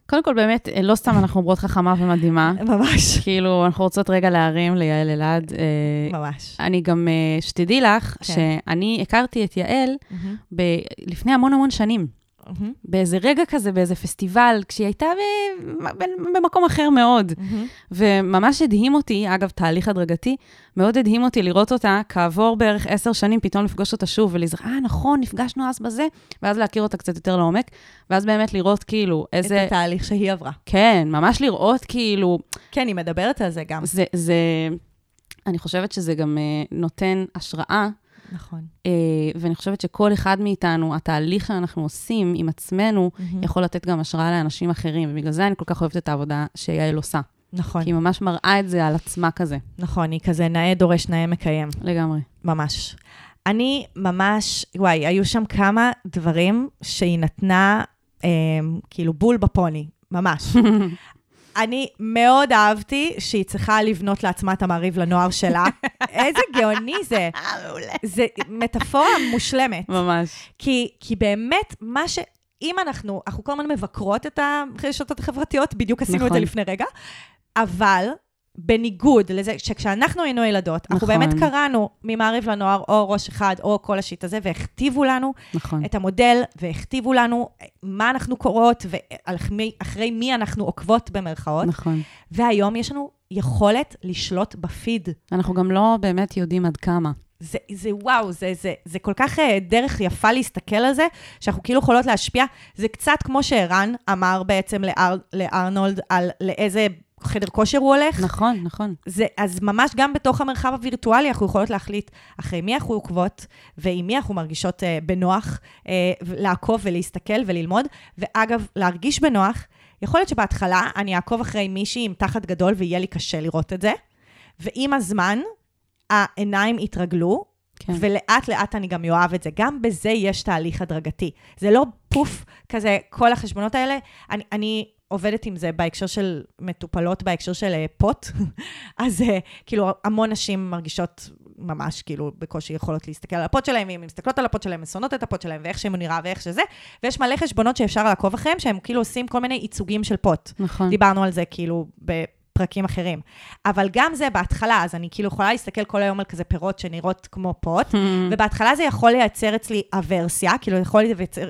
קודם כל, באמת, לא סתם אנחנו אומרות חכמה ומדהימה. (laughs) ממש, כאילו, אנחנו רוצות רגע להרים ליעל אלעד. אה, ממש. אני גם, אה, שתדעי לך, כן. שאני הכרתי את יעל מהמם, ב- לפני המון המון שנים. מהמם, באיזה רגע כזה, באיזה פסטיבל, כשהיא הייתה במקום אחר מאוד. מהמם. וממש הדהים אותי, אגב, תהליך הדרגתי, מאוד הדהים אותי לראות אותה כעבור בערך עשר שנים, פתאום לפגוש אותה שוב ולזכר, אה, נכון, נפגשנו אז בזה, ואז להכיר אותה קצת יותר לעומק, ואז באמת לראות כאילו את איזה... התהליך שהיא עברה. כן, ממש לראות כאילו, כן, היא מדברת על זה גם. זה, זה, אני חושבת שזה גם uh, נותן השראה, נכון. uh, ואני חושבת שכל אחד מאיתנו, התהליך שאנחנו עושים עם עצמנו, מהמם. יכול לתת גם השראה לאנשים אחרים, ובגלל זה אני כל כך אוהבת את העבודה שיעל עושה. נכון, כי היא ממש מראה את זה על עצמה כזה, נכון, היא כזה נאה דורש, נאה מקיים. לגמרי. ממש. אני ממש, וואי, היו שם כמה דברים שהיא נתנה, אה, כאילו, בול בפוני, ממש. (laughs) אני מאוד אהבתי שהיא צריכה לבנות לעצמה את המעריב לנוער שלה. (laughs) איזה גאוני זה. זה מטאפורה מושלמת. ממש. כי, כי באמת, מה ש... אם אנחנו, אנחנו כל הזמן מבקרות את הרשתות החברתיות, בדיוק עשינו את נכון. זה לפני רגע, אבל בניגוד לזה, שכשאנחנו היינו ילדות, אנחנו נכון. באמת קראנו ממעריב לנוער, או ראש אחד, או כל השיט הזה, והכתיבו לנו נכון. את המודל, והכתיבו לנו מה אנחנו קוראות, ואחרי מי אנחנו עוקבות במרכאות. נכון. והיום יש לנו יכולת לשלוט בפיד. אנחנו גם לא באמת יודעים עד כמה. זה, זה וואו, זה, זה, זה כל כך אה, דרך יפה להסתכל על זה, שאנחנו כאילו יכולות להשפיע. זה קצת כמו שערן אמר בעצם לאר, לארנולד על לאיזה חדר כושר הוא הולך. נכון, נכון. זה, אז ממש גם בתוך המרחב הווירטואלי אנחנו יכולות להחליט אחרי מי אנחנו עוקבות, ועם מי אנחנו מרגישות אה, בנוח אה, לעקוב ולהסתכל וללמוד. ואגב, להרגיש בנוח, יכול להיות שבהתחלה אני אעקוב אחרי מישהי עם תחת גדול ויהיה לי קשה לראות את זה, ועם הזמן העיניים יתרגלו, כן. ולאט לאט אני גם אוהב את זה. גם בזה יש תהליך הדרגתי. זה לא פוף כזה, כל החשבונות האלה. אני, אני עובדת עם זה בהקשר של מטופלות, בהקשר של אה, פוט. (laughs) אז אה, כאילו, המון נשים מרגישות ממש כאילו בקושי יכולות להסתכל על הפוט שלהם, ואם הן מסתכלות על הפוט שלהם, הן שונאות את הפוט שלהם, ואיך שהם נראה ואיך שזה. ויש מלא חשבונות שאפשר לעקוב אחריהם, שהם כאילו עושים כל מיני ייצוגים של פוט. נכון. דיברנו על זה כאילו פרקים אחרים. אבל גם זה בהתחלה, אז אני כאילו יכולה להסתכל כל היום על כזה פירות שנראות כמו פוט, ובהתחלה זה יכול לייצר אצלי אברסיה, כאילו יכול לייצר,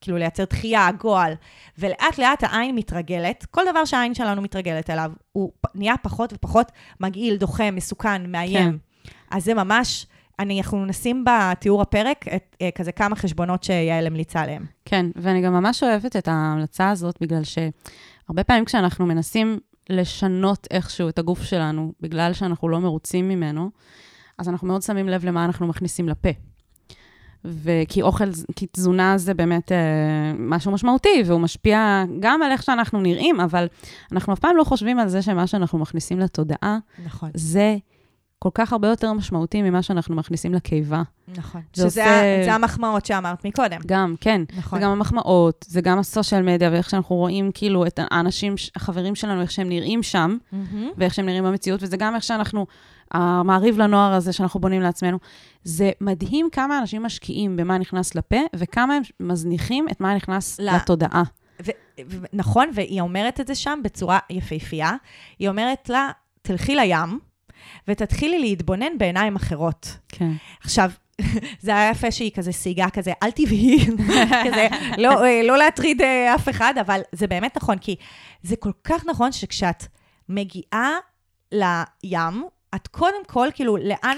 כאילו לייצר דחייה, גועל, ולאט לאט העין מתרגלת, כל דבר שהעין שלנו מתרגלת אליו, הוא נהיה פחות ופחות מגעיל, דוחה, מסוכן, מאיים. כן. אז זה ממש, אני, אנחנו נשים בתיאור הפרק את, אה, כזה כמה חשבונות שיעל המליצה עליהם. כן, ואני גם ממש אוהבת את ההמלצה הזאת, בגלל שהרבה פעמים כשאנחנו מנסים לשנות איכשהו את הגוף שלנו, בגלל שאנחנו לא מרוצים ממנו, אז אנחנו מאוד שמים לב למה אנחנו מכניסים לפה. וכי אוכל, כי תזונה זה באמת אה, משהו משמעותי, והוא משפיע גם על איך שאנחנו נראים, אבל אנחנו אף פעם לא חושבים על זה שמה שאנחנו מכניסים לתודעה, נכון. זה כל כך הרבה יותר משמעותי ממה שאנחנו מכניסים לקיבה. נכון. זה שזה עושה- זה המחמאות שאמרת מקודם. גם, כן. נכון. זה גם המחמאות, זה גם הסושיאל מדיה, ואיך שאנחנו רואים כאילו את האנשים, החברים שלנו, איך שהם נראים שם, מהמם. ואיך שהם נראים במציאות, וזה גם איך שאנחנו, המעריב לנוער הזה שאנחנו בונים לעצמנו. זה מדהים כמה אנשים משקיעים במה נכנס לפה, וכמה הם מזניחים את מה נכנס ל- לתודעה. ו- ו- נכון, והיא אומרת את זה שם בצורה יפהפייה. היא אומרת לה, תלכי לים ותתחילי להתבונן בעיניים אחרות. כן. עכשיו, (laughs) זה היה יפה שהיא כזה סייגה כזה, אל תבהי, (laughs) כזה, לא, אה, לא להטריד אה, אף אחד, אבל זה באמת נכון, כי זה כל כך נכון שכשאת מגיעה לים, את קודם כל, כאילו, לאן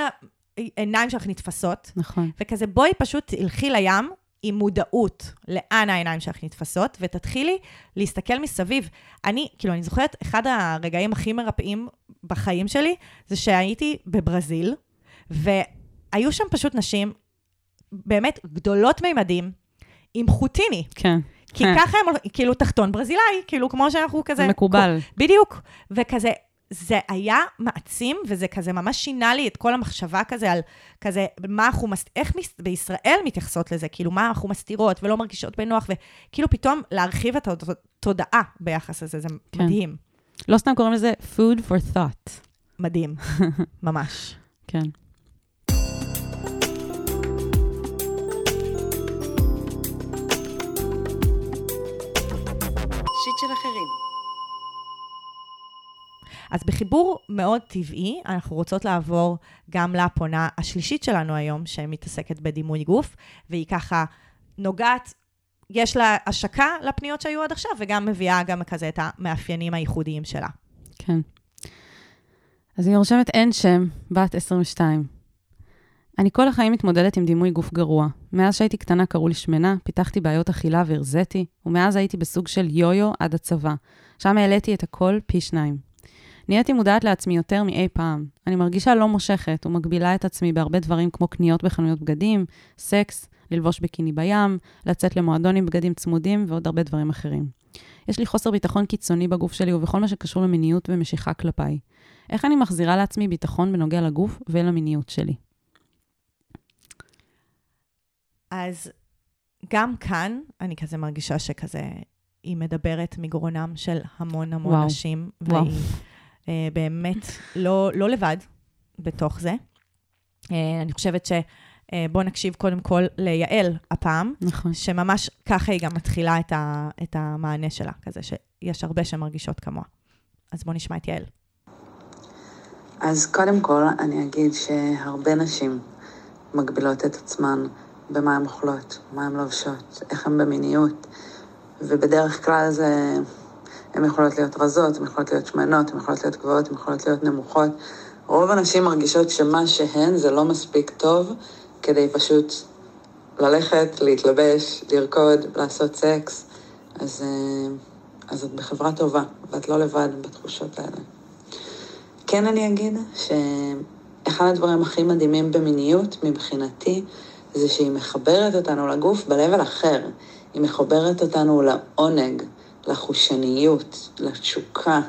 העיניים שלך נתפסות, נכון. וכזה בואי פשוט תלכי לים עם מודעות לאן העיניים שלך נתפסות, ותתחילי להסתכל מסביב. אני, כאילו, אני זוכרת, אחד הרגעים הכי מרפאים בחיים שלי, זה שהייתי בברזיל, והיו שם פשוט נשים באמת גדולות מימדים, עם חוטיני. כן. כי כן. ככה הם, כאילו, תחתון ברזילאי, כאילו, כמו שאנחנו כזה... זה מקובל. בדיוק. וכזה, זה היה מעצים, וזה כזה ממש שינה לי את כל המחשבה כזה על כזה, מה אנחנו, מס... איך מס... בישראל מתייחסות לזה, כאילו, מה אנחנו מסתירות ולא מרגישות בנוח, וכאילו פתאום להרחיב את התודעה ביחס לזה, זה כן. מדהים. לא סתם קוראים לזה food for thought. מדהים, (laughs) ממש. כן. שיט של אחרים. אז בחיבור מאוד טבעי, אנחנו רוצות לעבור גם לפונה השלישית שלנו היום, שמתעסקת בדימוי גוף, והיא ככה נוגעת, יש לה השקה לפניות שהיו עד עכשיו, וגם מביאה גם כזה את המאפיינים הייחודיים שלה. כן. אז אני רושמת אין שם, בת 22. אני כל החיים מתמודדת עם דימוי גוף גרוע. מאז שהייתי קטנה קראו לי שמנה, פיתחתי בעיות אכילה והרזיתי, ומאז הייתי בסוג של יו-יו עד הצבא. שם העליתי את הכל פי שניים. נהייתי מודעת לעצמי יותר מאי פעם. אני מרגישה לא מושכת ומגבילה את עצמי בהרבה דברים כמו קניות בחנויות בגדים, סקס, ללבוש ביקיני בים, לצאת למועדון עם בגדים צמודים ועוד הרבה דברים אחרים. יש לי חוסר ביטחון קיצוני בגוף שלי ובכל מה שקשור למיניות ומשיכה כלפיי. איך אני מחזירה לעצמי ביטחון בנוגע לגוף ולמיניות שלי? אז גם כאן, אני כזה מרגישה שכזה, היא מדברת מגרונם של המון המון וואו. נשים, וואו. והיא באמת לא, לא לבד בתוך זה. אה, אני חושבת ש... אה, בואו נקשיב קודם כל ליעל הפעם, נכון. שממש ככה היא גם מתחילה את, ה, את המענה שלה, כזה שיש הרבה שמרגישות כמוה. אז בואו נשמע את יעל. אז קודם כל, אני אגיד שהרבה נשים מגבילות את עצמן במה הן אוכלות, מה הן לובשות, איך הן במיניות, ובדרך כלל זה... הן יכולות להיות רזות, הן יכולות להיות שמנות, הן יכולות להיות גבוהות, הן יכולות להיות נמוכות. רוב הנשים מרגישות שמה שהן זה לא מספיק טוב כדי פשוט ללכת, להתלבש, לרקוד, לעשות סקס. אז, אה, אז את בחברה טובה, ואת לא לבד בתחושות האלה. כן אני אגיד שאחד הדברים הכי מדהימים במיניות מבחינתי זה שהיא מחברת אותנו לגוף ב-level אחר. היא מחברת אותנו לעונג, לחושניות, לתשוקה.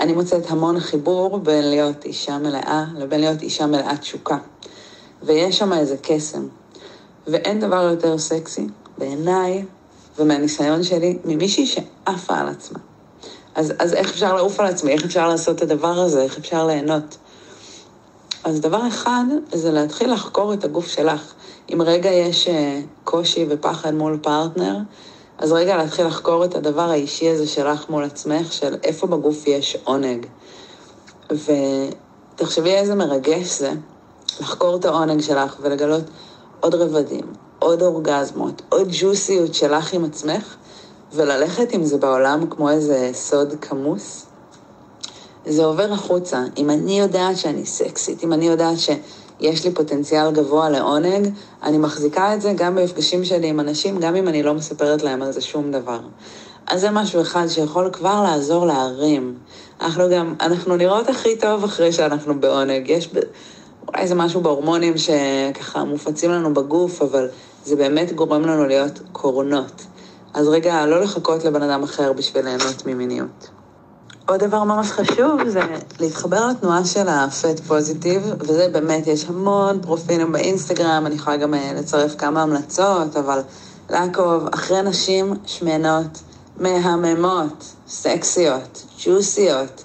אני מוצאת המון חיבור בין להיות אישה מלאה לבין להיות אישה מלאת תשוקה. ויש שם איזה קסם. ואין דבר יותר סקסי, בעיניי, ומהניסיון שלי, ממישהי שעפה על עצמה. אז, אז איך אפשר לעוף על עצמי? איך אפשר לעשות את הדבר הזה? איך אפשר ליהנות? אז דבר אחד זה להתחיל לחקור את הגוף שלך. אם רגע יש אה, קושי ופחד מול פרטנר, אז רגע להתחיל לחקור את הדבר האישי הזה שלך מול עצמך, של איפה בגוף יש עונג. ותחשבי איזה מרגש זה לחקור את העונג שלך ולגלות עוד רבדים, עוד אורגזמות, עוד ג'וסיות שלך עם עצמך, וללכת עם זה בעולם כמו איזה סוד כמוס. זה עובר החוצה. אם אני יודעת שאני סקסית, אם אני יודעת שיש לי פוטנציאל גבוה לעונג, אני מחזיקה את זה גם במפגשים שלי עם אנשים, גם אם אני לא מספרת להם על זה שום דבר. אז זה משהו אחד שיכול כבר לעזור להרים. אנחנו גם, אנחנו נראות הכי טוב אחרי שאנחנו בעונג. יש ב... אולי איזה משהו בהורמונים שככה מופצים לנו בגוף, אבל זה באמת גורם לנו להיות קורנות. אז רגע, לא לחכות לבן אדם אחר בשביל ליהנות ממיניות. עוד דבר ממש חשוב זה להתחבר לתנועה של הפט פוזיטיב, וזה באמת, יש המון פרופילים באינסטגרם, אני יכולה גם אה, לצרף כמה המלצות, אבל לעקוב אחרי נשים שמנות, מהממות, סקסיות, ג'וסיות,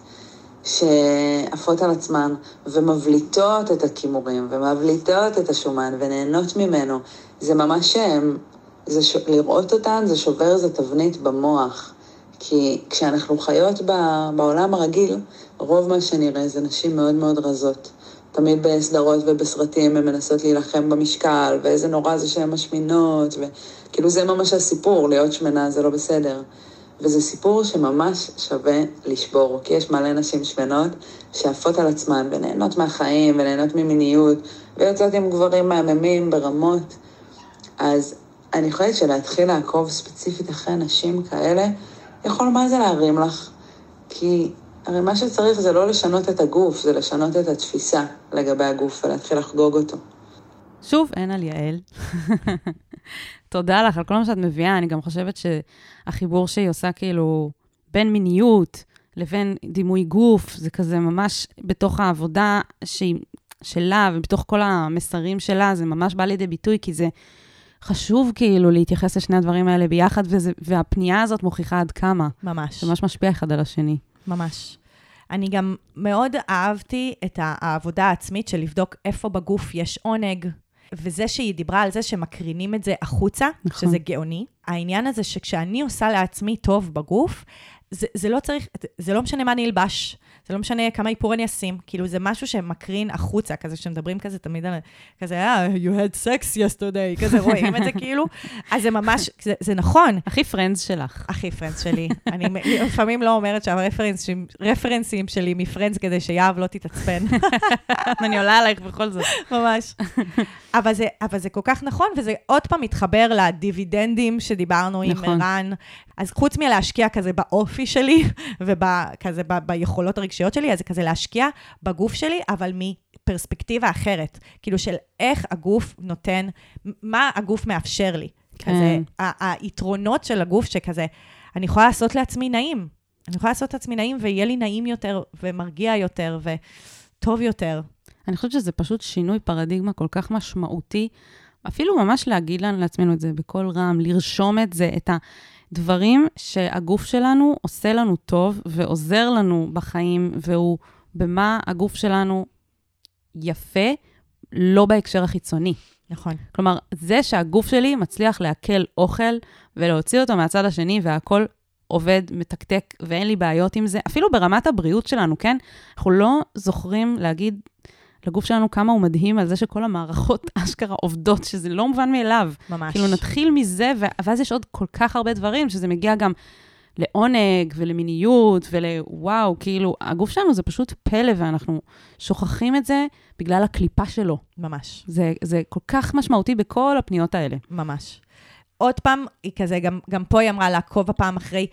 שעפות על עצמן ומבליטות את הכימורים ומבליטות את השומן ונהנות ממנו. זה ממש, אה, זה ש... לראות אותן זה שובר איזה תבנית במוח. כי כשאנחנו חיות בעולם הרגיל, רוב מה שנראה זה נשים מאוד מאוד רזות. תמיד בסדרות ובסרטים הן מנסות להילחם במשקל, ואיזה נורא זה שהן משמינות, וכאילו זה ממש הסיפור, להיות שמנה זה לא בסדר. וזה סיפור שממש שווה לשבור, כי יש מלא נשים שמנות שעפות על עצמן ונהנות מהחיים ונהנות ממיניות, ויוצאות עם גברים מהממים ברמות. אז אני חושבת שלהתחיל לעקוב ספציפית אחרי נשים כאלה, יכול מה זה להרים לך? כי הרי מה שצריך זה לא לשנות את הגוף, זה לשנות את התפיסה לגבי הגוף ולהתחיל לחגוג אותו. שוב, אין על יעל. (laughs) תודה לך על כל מה שאת מביאה. אני גם חושבת שהחיבור שהיא עושה כאילו בין מיניות לבין דימוי גוף, זה כזה ממש בתוך העבודה שהיא, שלה ובתוך כל המסרים שלה, זה ממש בא לידי ביטוי, כי זה חשוב כאילו להתייחס לשני הדברים האלה ביחד, וזה, והפנייה הזאת מוכיחה עד כמה. ממש. זה ממש משפיע אחד על השני. ממש. אני גם מאוד אהבתי את העבודה העצמית של לבדוק איפה בגוף יש עונג, וזה שהיא דיברה על זה שמקרינים את זה החוצה, נכון. שזה גאוני. העניין הזה שכשאני עושה לעצמי טוב בגוף, זה, זה לא צריך, זה לא משנה מה אני אלבש. זה לא משנה כמה איפור אני אשים, כאילו זה משהו שמקרין החוצה, כזה שמדברים כזה תמיד על, כזה, אה, you had sex yesterday, כזה רואים את זה כאילו, אז זה ממש, זה, זה נכון. הכי Friends שלך. הכי Friends שלי. אני לפעמים לא אומרת שהרפרנסים שלי מ Friends כדי שיהב לא תתעצבן. (laughs) אני עולה עלייך בכל זאת. ממש. אבל זה, אבל זה כל כך נכון, וזה עוד פעם מתחבר לדיבידנדים שדיברנו נכון. עם ערן. אז חוץ מלהשקיע כזה באופי שלי, (laughs) וכזה ב, ביכולות הרגשיות שלי, אז זה כזה להשקיע בגוף שלי, אבל מפרספקטיבה אחרת. כאילו של איך הגוף נותן, מה הגוף מאפשר לי. כן. כזה, היתרונות של הגוף שכזה, אני יכולה לעשות לעצמי נעים. אני יכולה לעשות לעצמי נעים, ויהיה לי נעים יותר, ומרגיע יותר, וטוב יותר. אני חושבת שזה פשוט שינוי פרדיגמה כל כך משמעותי. אפילו ממש להגיד לנו לעצמנו את זה בקול רם, לרשום את זה, את הדברים שהגוף שלנו עושה לנו טוב ועוזר לנו בחיים, והוא במה הגוף שלנו יפה, לא בהקשר החיצוני. נכון. כלומר, זה שהגוף שלי מצליח לעכל אוכל ולהוציא אותו מהצד השני והכל עובד, מתקתק ואין לי בעיות עם זה, אפילו ברמת הבריאות שלנו, כן? אנחנו לא זוכרים להגיד לגוף שלנו כמה הוא מדהים על זה שכל המערכות (laughs) אשכרה עובדות, שזה לא מובן מאליו. ממש. כאילו, נתחיל מזה, ואז יש עוד כל כך הרבה דברים, שזה מגיע גם לעונג ולמיניות ולוואו, כאילו, הגוף שלנו זה פשוט פלא, ואנחנו שוכחים את זה בגלל הקליפה שלו. ממש. זה, זה כל כך משמעותי בכל הפניות האלה. ממש. עוד פעם, היא כזה, גם, גם פה היא אמרה לעקוב הפעם אחרי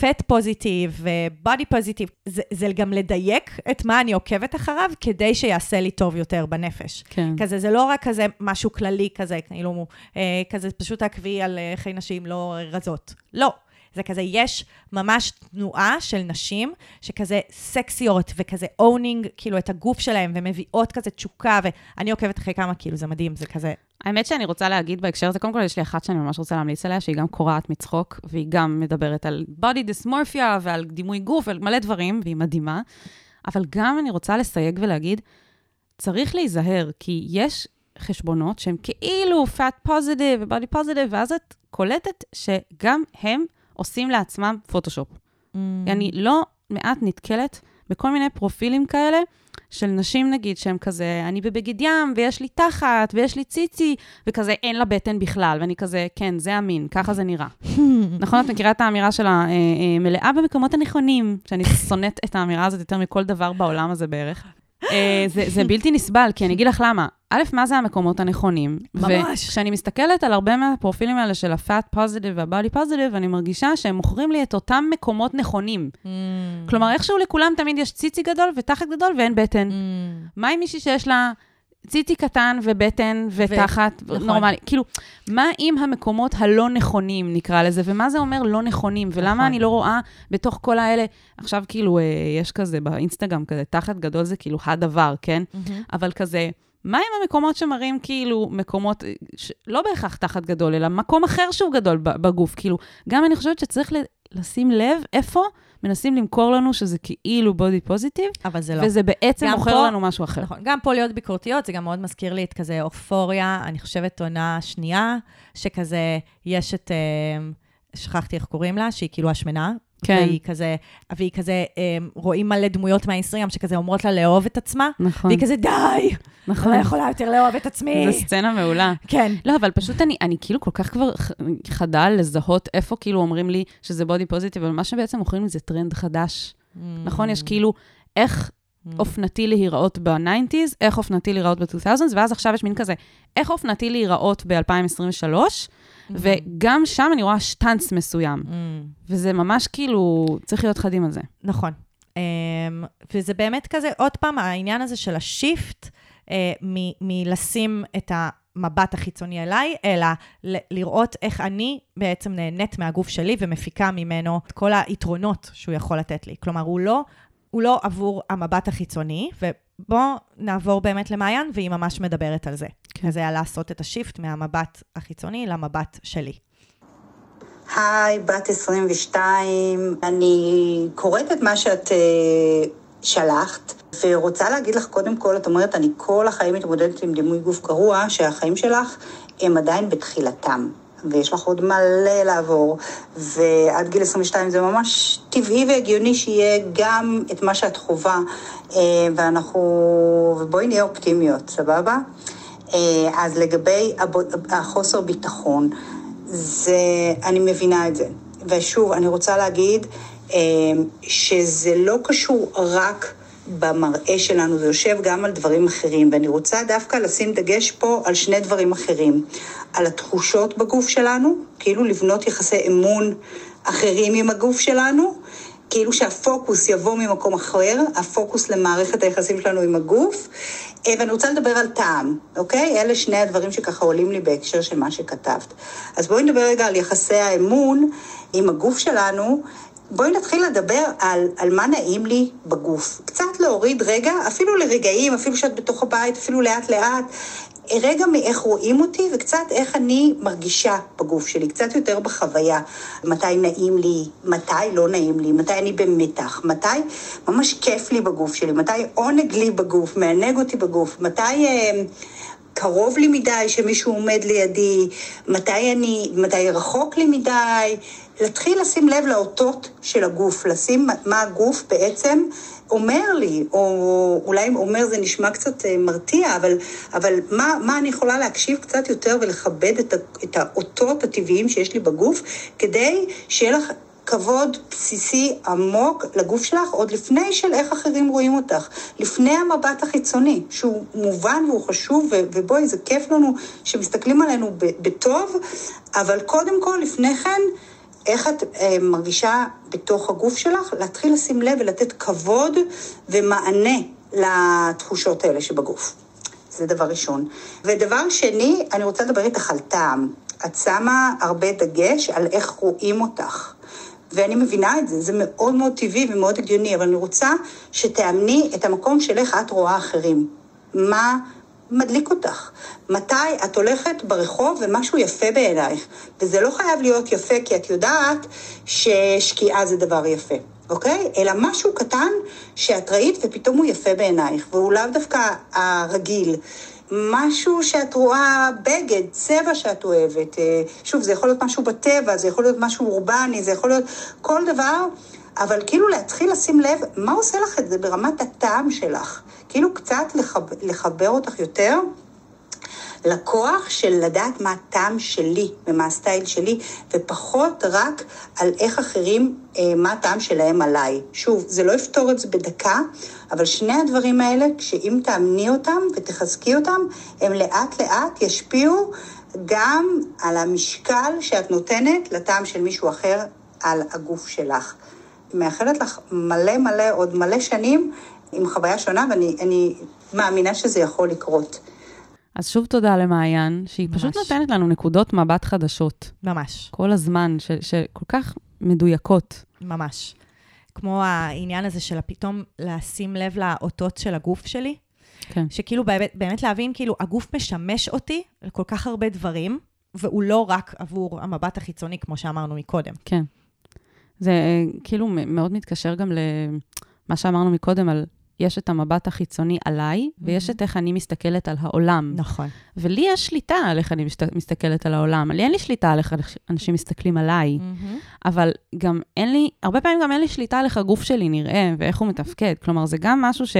פט פוזיטיב ובודי פוזיטיב. זה, גם לדייק את מה אני עוקבת אחריו, כדי שיעשה לי טוב יותר בנפש. כן. כזה, זה לא רק כזה משהו כללי כזה, כאילו, אה, כזה פשוט תעקבי על אה, חי נשים לא רזות. לא. זה כזה, יש ממש תנועה של נשים שכזה סקסיות וכזה אונינג, כאילו, את הגוף שלהם, ומביאות כזה תשוקה, ואני עוקבת אחרי כמה, כאילו, זה מדהים, זה כזה... האמת שאני רוצה להגיד בהקשר הזה, קודם כל יש לי אחת שאני ממש רוצה להמליץ עליה, שהיא גם קורעת מצחוק, והיא גם מדברת על body dysmorphia ועל דימוי גוף ועל מלא דברים, והיא מדהימה. אבל גם אני רוצה לסייג ולהגיד, צריך להיזהר, כי יש חשבונות שהם כאילו fat positive ו-body positive, ואז את קולטת שגם הם עושים לעצמם פוטושופ. Mm. אני לא מעט נתקלת בכל מיני פרופילים כאלה, של נשים נגיד, שהם כזה, אני בבגד ים, ויש לי תחת, ויש לי ציצי, וכזה אין לה בטן בכלל, ואני כזה, כן, זה המין, ככה זה נראה. (laughs) נכון? את מכירה את האמירה שלה, אה, אה, מלאה במקומות הנכונים, שאני שונאת את האמירה הזאת יותר מכל דבר בעולם הזה בערך. אה, זה, זה בלתי נסבל, כי אני אגיד לך למה. א', מה זה המקומות הנכונים? ממש. וכשאני מסתכלת על הרבה מהפרופילים האלה של ה-fat positive וה-body positive, אני מרגישה שהם מוכרים לי את אותם מקומות נכונים. Mm. כלומר, איכשהו לכולם תמיד יש ציצי גדול ותחת גדול ואין בטן. Mm. מה עם מישהי שיש לה ציצי קטן ובטן ותחת נכון. נורמלי? כאילו, מה עם המקומות הלא נכונים, נקרא לזה, ומה זה אומר לא נכונים, ולמה נכון. אני לא רואה בתוך כל האלה, עכשיו כאילו, אה, יש כזה באינסטגרם כזה, תחת גדול זה כאילו הדבר, כן? אבל כזה... מה עם המקומות שמראים כאילו מקומות, אה, ש... לא בהכרח תחת גדול, אלא מקום אחר שהוא גדול בגוף? כאילו, גם אני חושבת שצריך לשים לב איפה מנסים למכור לנו שזה כאילו בודי פוזיטיב, אבל זה לא. וזה בעצם מוכר פה- לנו משהו אחר. נכון, גם פה להיות ביקורתיות, זה גם מאוד מזכיר לי את כזה אופוריה, אני חושבת עונה שנייה, שכזה, יש את, אה, שכחתי איך קוראים לה, שהיא כאילו השמנה. כן. והיא כזה, והיא כזה, אה, רואים מלא דמויות מהאינסטגרם שכזה אומרות לה לאהוב את עצמה, נכון, והיא כזה, די, אני נכון. לא יכולה יותר לאהוב את עצמי. זו סצנה מעולה. כן. לא, אבל פשוט אני, אני כאילו כל כך כבר ח- חדה לזהות איפה כאילו אומרים לי שזה body positive, אבל מה שבעצם מוכרים לי זה טרנד חדש. נכון? יש כאילו איך אופנתי להיראות ב-90's, איך אופנתי להיראות ב-2000's, ואז עכשיו יש מין כזה, איך אופנתי להיראות ב-2023, וגם שם אני רואה שטאנץ מסוים. Mm. וזה ממש כאילו, צריך להיות חדים על זה. נכון. Um, וזה באמת כזה, עוד פעם, העניין הזה של השיפט, מ- מלשים את המבט החיצוני אליי, אלא לראות איך אני בעצם נהנית מהגוף שלי ומפיקה ממנו את כל היתרונות שהוא יכול לתת לי. כלומר, הוא לא, הוא לא עבור המבט החיצוני, ובואו נעבור באמת למעיין, והיא ממש מדברת על זה. כן. אז היה לעשות את השיפט מהמבט החיצוני למבט שלי. היי, בת 22, אני קוראת את מה שאת אה, שלחת, ורוצה להגיד לך, קודם כל, את אומרת, אני כל החיים מתמודדת עם דימוי גוף גרוע, שהחיים שלך הם עדיין בתחילתם. ויש לך עוד מלא לעבור, ועד גיל 22 זה ממש טבעי והגיוני שיהיה גם את מה שאת חווה, אה, ואנחנו, ובואי נהיה אופטימיות, סבבה? אה, אז לגבי החוסר ביטחון, זה, אני מבינה את זה. ושוב, אני רוצה להגיד אה, שזה לא קשור רק במראה שלנו, זה יושב גם על דברים אחרים, ואני רוצה דווקא לשים דגש פה על שני דברים אחרים. על התחושות בגוף שלנו, כאילו לבנות יחסי אמון אחרים עם הגוף שלנו, כאילו שהפוקוס יבוא ממקום אחר, הפוקוס למערכת היחסים שלנו עם הגוף, אה, ואני רוצה לדבר על טעם, אוקיי? אלה שני הדברים שככה עולים לי בהקשר של מה שכתבת. אז בואי נדבר רגע על יחסי האמון עם הגוף שלנו. בואי נתחיל לדבר על, על מה נעים לי בגוף. קצת להוריד רגע, אפילו לרגעים, אפילו שאת בתוך הבית, אפילו לאט לאט, רגע מאיך רואים אותי וקצת איך אני מרגישה בגוף שלי, קצת יותר בחוויה. מתי נעים לי, מתי לא נעים לי, מתי אני במתח, מתי ממש כיף לי בגוף שלי, מתי עונג לי בגוף, מענג אותי בגוף, מתי... אה, קרוב לי מדי שמישהו עומד לידי, מתי אני, מתי רחוק לי מדי, להתחיל לשים לב לאותות של הגוף, לשים מה הגוף בעצם אומר לי, או אולי אומר זה נשמע קצת אה, מרתיע, אבל, אבל מה, מה אני יכולה להקשיב קצת יותר ולכבד את, את האותות הטבעיים שיש לי בגוף, כדי שיהיה לך כבוד בסיסי עמוק לגוף שלך, עוד לפני של איך אחרים רואים אותך, לפני המבט החיצוני, שהוא מובן והוא חשוב, ו- ובואי, זה כיף לנו שמסתכלים עלינו בטוב, אבל קודם כל, לפני כן, איך את אה, מרגישה בתוך הגוף שלך, להתחיל לשים לב ולתת כבוד ומענה לתחושות האלה שבגוף. זה דבר ראשון. ודבר שני, אני רוצה לדבר איתך על טעם. את שמה הרבה דגש על איך רואים אותך. ואני מבינה את זה, זה מאוד מאוד טבעי ומאוד הגיוני, אבל אני רוצה שתאמני את המקום של איך את רואה אחרים. מה מדליק אותך? מתי את הולכת ברחוב ומשהו יפה בעינייך? וזה לא חייב להיות יפה כי את יודעת ששקיעה זה דבר יפה. אוקיי? אלא משהו קטן שאת ראית ופתאום הוא יפה בעינייך, והוא לאו דווקא הרגיל. משהו שאת רואה, בגד, צבע שאת אוהבת. אה, שוב, זה יכול להיות משהו בטבע, זה יכול להיות משהו אורבני, זה יכול להיות כל דבר, אבל כאילו להתחיל לשים לב מה עושה לך את זה ברמת הטעם שלך. כאילו קצת לחב, לחבר אותך יותר. לקוח של לדעת מה הטעם שלי ומה הסטייל שלי, ופחות רק על איך אחרים, אה, מה הטעם שלהם עליי. שוב, זה לא יפתור את זה בדקה, אבל שני הדברים האלה, שאם תאמני אותם ותחזקי אותם, הם לאט לאט ישפיעו גם על המשקל שאת נותנת לטעם של מישהו אחר על הגוף שלך. מאחלת לך מלא מלא, עוד מלא שנים עם חוויה שונה, ואני מאמינה שזה יכול לקרות. אז שוב תודה למעיין, שהיא ממש. פשוט נותנת לנו נקודות מבט חדשות. ממש. כל הזמן, שכל כך מדויקות. ממש. כמו העניין הזה של פתאום לשים לב לאותות של הגוף שלי. כן. שכאילו באמת, באמת להבין, כאילו, הגוף משמש אותי לכל כך הרבה דברים, והוא לא רק עבור המבט החיצוני, כמו שאמרנו מקודם. כן. זה כאילו מאוד מתקשר גם למה שאמרנו מקודם על יש את המבט החיצוני עליי, mm-hmm. ויש את איך אני מסתכלת על העולם. נכון. ולי יש שליטה על איך אני מסת... מסתכלת על העולם. לי אין לי שליטה על איך אנשים מסתכלים עליי, mm-hmm. אבל גם אין לי, הרבה פעמים גם אין לי שליטה על איך הגוף שלי נראה ואיך הוא מתפקד. כלומר, זה גם משהו ש...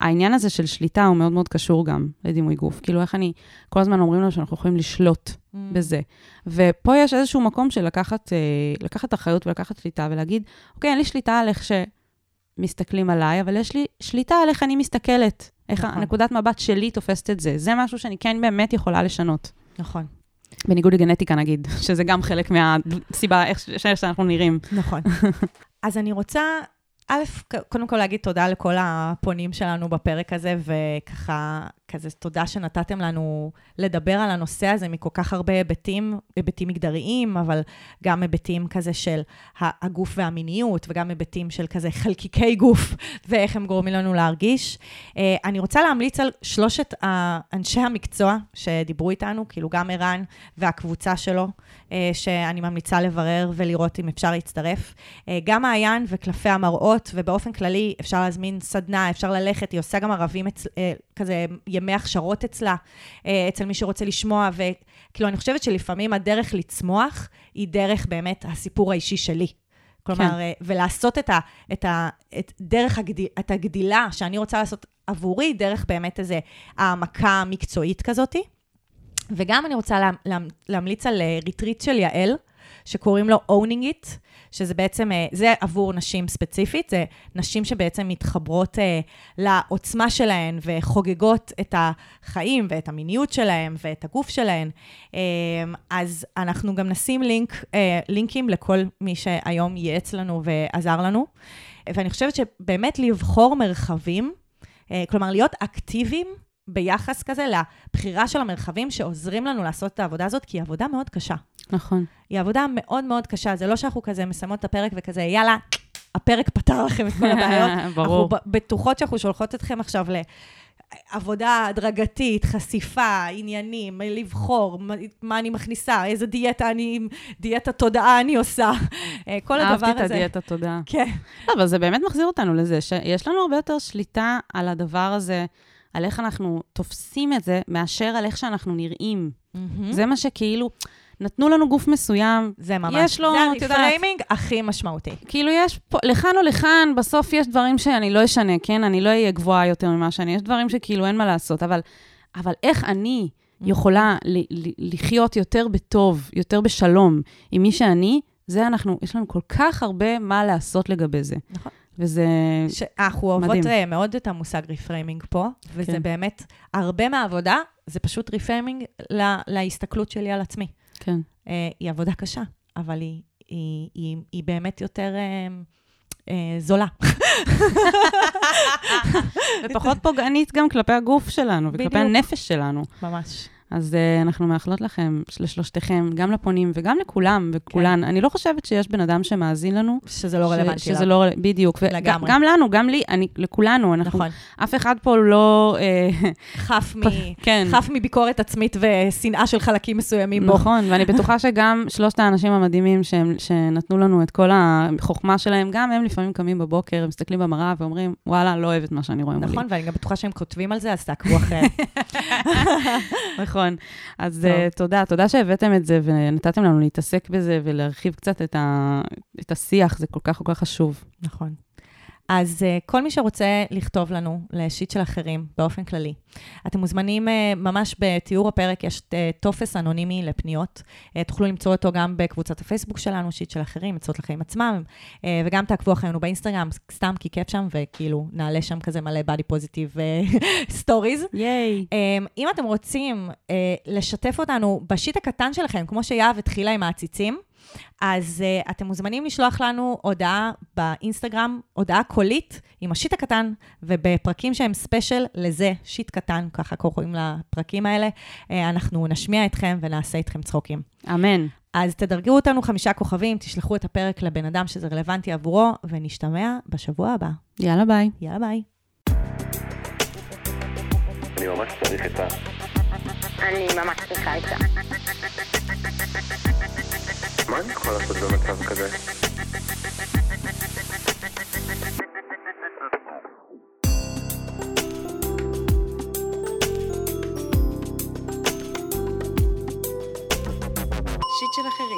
העניין הזה של שליטה הוא מאוד מאוד קשור גם לדימוי גוף. כאילו, איך אני, כל הזמן אומרים לנו שאנחנו יכולים לשלוט mm. בזה. ופה יש איזשהו מקום של לקחת, אה, לקחת אחריות ולקחת שליטה ולהגיד, אוקיי, אין לי שליטה על איך ש... מסתכלים עליי, אבל יש לי שליטה על איך אני מסתכלת, איך נכון. הנקודת מבט שלי תופסת את זה. זה משהו שאני כן באמת יכולה לשנות. נכון. בניגוד לגנטיקה, נגיד, שזה גם חלק מהסיבה איך שאנחנו נראים. נכון. (laughs) אז אני רוצה א', קודם כל להגיד תודה לכל הפונים שלנו בפרק הזה, וככה, כזה תודה שנתתם לנו לדבר על הנושא הזה מכל כך הרבה היבטים, היבטים מגדריים, אבל גם היבטים כזה של הגוף והמיניות, וגם היבטים של כזה חלקיקי גוף, (laughs) ואיך הם גורמים לנו להרגיש. אה, אני רוצה להמליץ על שלושת אנשי המקצוע שדיברו איתנו, כאילו גם ערן והקבוצה שלו, אה, שאני ממליצה לברר ולראות אם אפשר להצטרף. אה, גם מעיין וקלפי המראות, ובאופן כללי אפשר להזמין סדנה, אפשר ללכת, היא עושה גם ערבים, אצ... כזה ימי הכשרות אצלה, אה, אצל מי שרוצה לשמוע, וכאילו, אני חושבת שלפעמים הדרך לצמוח היא דרך באמת הסיפור האישי שלי. כלומר, כן. אה, ולעשות את, ה, את, ה, את דרך הגדיל, את הגדילה שאני רוצה לעשות עבורי, דרך באמת איזו העמקה מקצועית כזאתי. וגם אני רוצה לה, לה, להמליץ על ריטריט אה, של יעל, שקוראים לו Owning It, שזה בעצם, אה, זה עבור נשים ספציפית, זה נשים שבעצם מתחברות אה, לעוצמה שלהן וחוגגות את החיים ואת המיניות שלהן ואת הגוף שלהן. אה, אז אנחנו גם נשים לינק, לינקים לכל מי שהיום ייעץ לנו ועזר לנו. ואני חושבת שבאמת לבחור מרחבים, כלומר להיות אקטיביים ביחס כזה לבחירה של המרחבים שעוזרים לנו לעשות את העבודה הזאת, כי היא עבודה מאוד קשה. נכון. היא עבודה מאוד מאוד קשה, זה לא שאנחנו כזה מסיימות את הפרק וכזה, יאללה, הפרק פתר לכם את כל הבעיות. (laughs) ברור. אנחנו בטוחות שאנחנו שולחות אתכם עכשיו לעבודה הדרגתית, חשיפה, עניינים, לבחור, מה, מה אני מכניסה, איזה דיאטה אני, דיאטה תודעה אני עושה. אה, כל הדבר הזה. אהבתי את הדיאטה תודעה. כן. לא, אבל זה באמת מחזיר אותנו לזה, שיש לנו הרבה יותר שליטה על הדבר הזה. על איך אנחנו תופסים את זה, מאשר על איך שאנחנו נראים. Mm-hmm. זה מה שכאילו, נתנו לנו גוף מסוים, זה ממש, יש לו, זה הרפריימינג הכי משמעותי. כאילו יש פה, לכאן או לכאן, בסוף יש דברים שאני לא אשנה, כן? אני לא אהיה גבוהה יותר ממה שאני, יש דברים שכאילו אין מה לעשות, אבל, אבל איך אני יכולה ל- ל- לחיות יותר בטוב, יותר בשלום עם מי שאני, זה אנחנו, יש לנו כל כך הרבה מה לעשות לגבי זה. נכון. וזה ש... אנחנו אוהבות מדהים. אה, מאוד את המושג reframing פה, וזה כן. באמת, הרבה מהעבודה זה פשוט reframing לה, להסתכלות שלי על עצמי. כן. אה, היא עבודה קשה, אבל היא, היא, היא, היא באמת יותר... אה, אה, זולה. (laughs) ופחות פוגענית גם כלפי הגוף שלנו וכלפי בדיוק. הנפש שלנו. ממש. אז uh, אנחנו מאחלות לכם, לשלושתכם, גם לפונים וגם לכולם וכולן. אני לא חושבת שיש בן אדם שמאזין לנו. שזה לא רלוונטי שזה לא, רל- בדיוק. וגם- לגמרי. גם לנו, גם לי, אני, לכולנו. אנחנו, נכון. אף אחד פה לא... אה, (laughs) חף, מ... (laughs) כן. חף מביקורת עצמית ושנאה של חלקים מסוימים בו. נכון, ואני (laughs) בטוחה שגם שלושת האנשים המדהימים שהם, שנתנו לנו את כל החוכמה שלהם, גם הם לפעמים קמים בבוקר, מסתכלים במראה ואומרים, וואלה, לא אוהב את מה שאני רואה מולי. נכון, ואני גם בטוחה שהם כותבים על זה, אז תעקבו אחריהם. נכון. אז טוב. uh, תודה, תודה שהבאתם את זה ונתתם לנו להתעסק בזה ולהרחיב קצת את, ה, את השיח, זה כל כך כל כך חשוב. נכון. אז uh, כל מי שרוצה לכתוב לנו לשיט של אחרים באופן כללי, אתם מוזמנים, uh, ממש בתיאור הפרק יש uh, טופס אנונימי לפניות. Uh, תוכלו למצוא אותו גם בקבוצת הפייסבוק שלנו, שיט של אחרים, עצות לחיים עצמם, uh, וגם תעקבו אחרינו באינסטגרם, סתם כי כיף שם, וכאילו נעלה שם כזה מלא body positive stories. ייי. Um, אם אתם רוצים uh, לשתף אותנו בשיט הקטן שלכם, כמו שיהב התחילה עם העציצים, אז uh, אתם מוזמנים לשלוח לנו הודעה באינסטגרם, הודעה קולית עם השיט הקטן, ובפרקים שהם special לזה, שיט קטן, ככה קוראים לפרקים האלה, uh, אנחנו נשמיע אתכם ונעשה איתכם צחוקים. אמן. אז תדרגו אותנו חמישה כוכבים, תשלחו את הפרק לבן אדם שזה רלוונטי עבורו, ונשתמע בשבוע הבא. יאללה ביי. יאללה ביי. אני ממש צריך את ה... אני ממש צריכה את זה. מה אני יכול לעשות במצב כזה? שיט של אחרים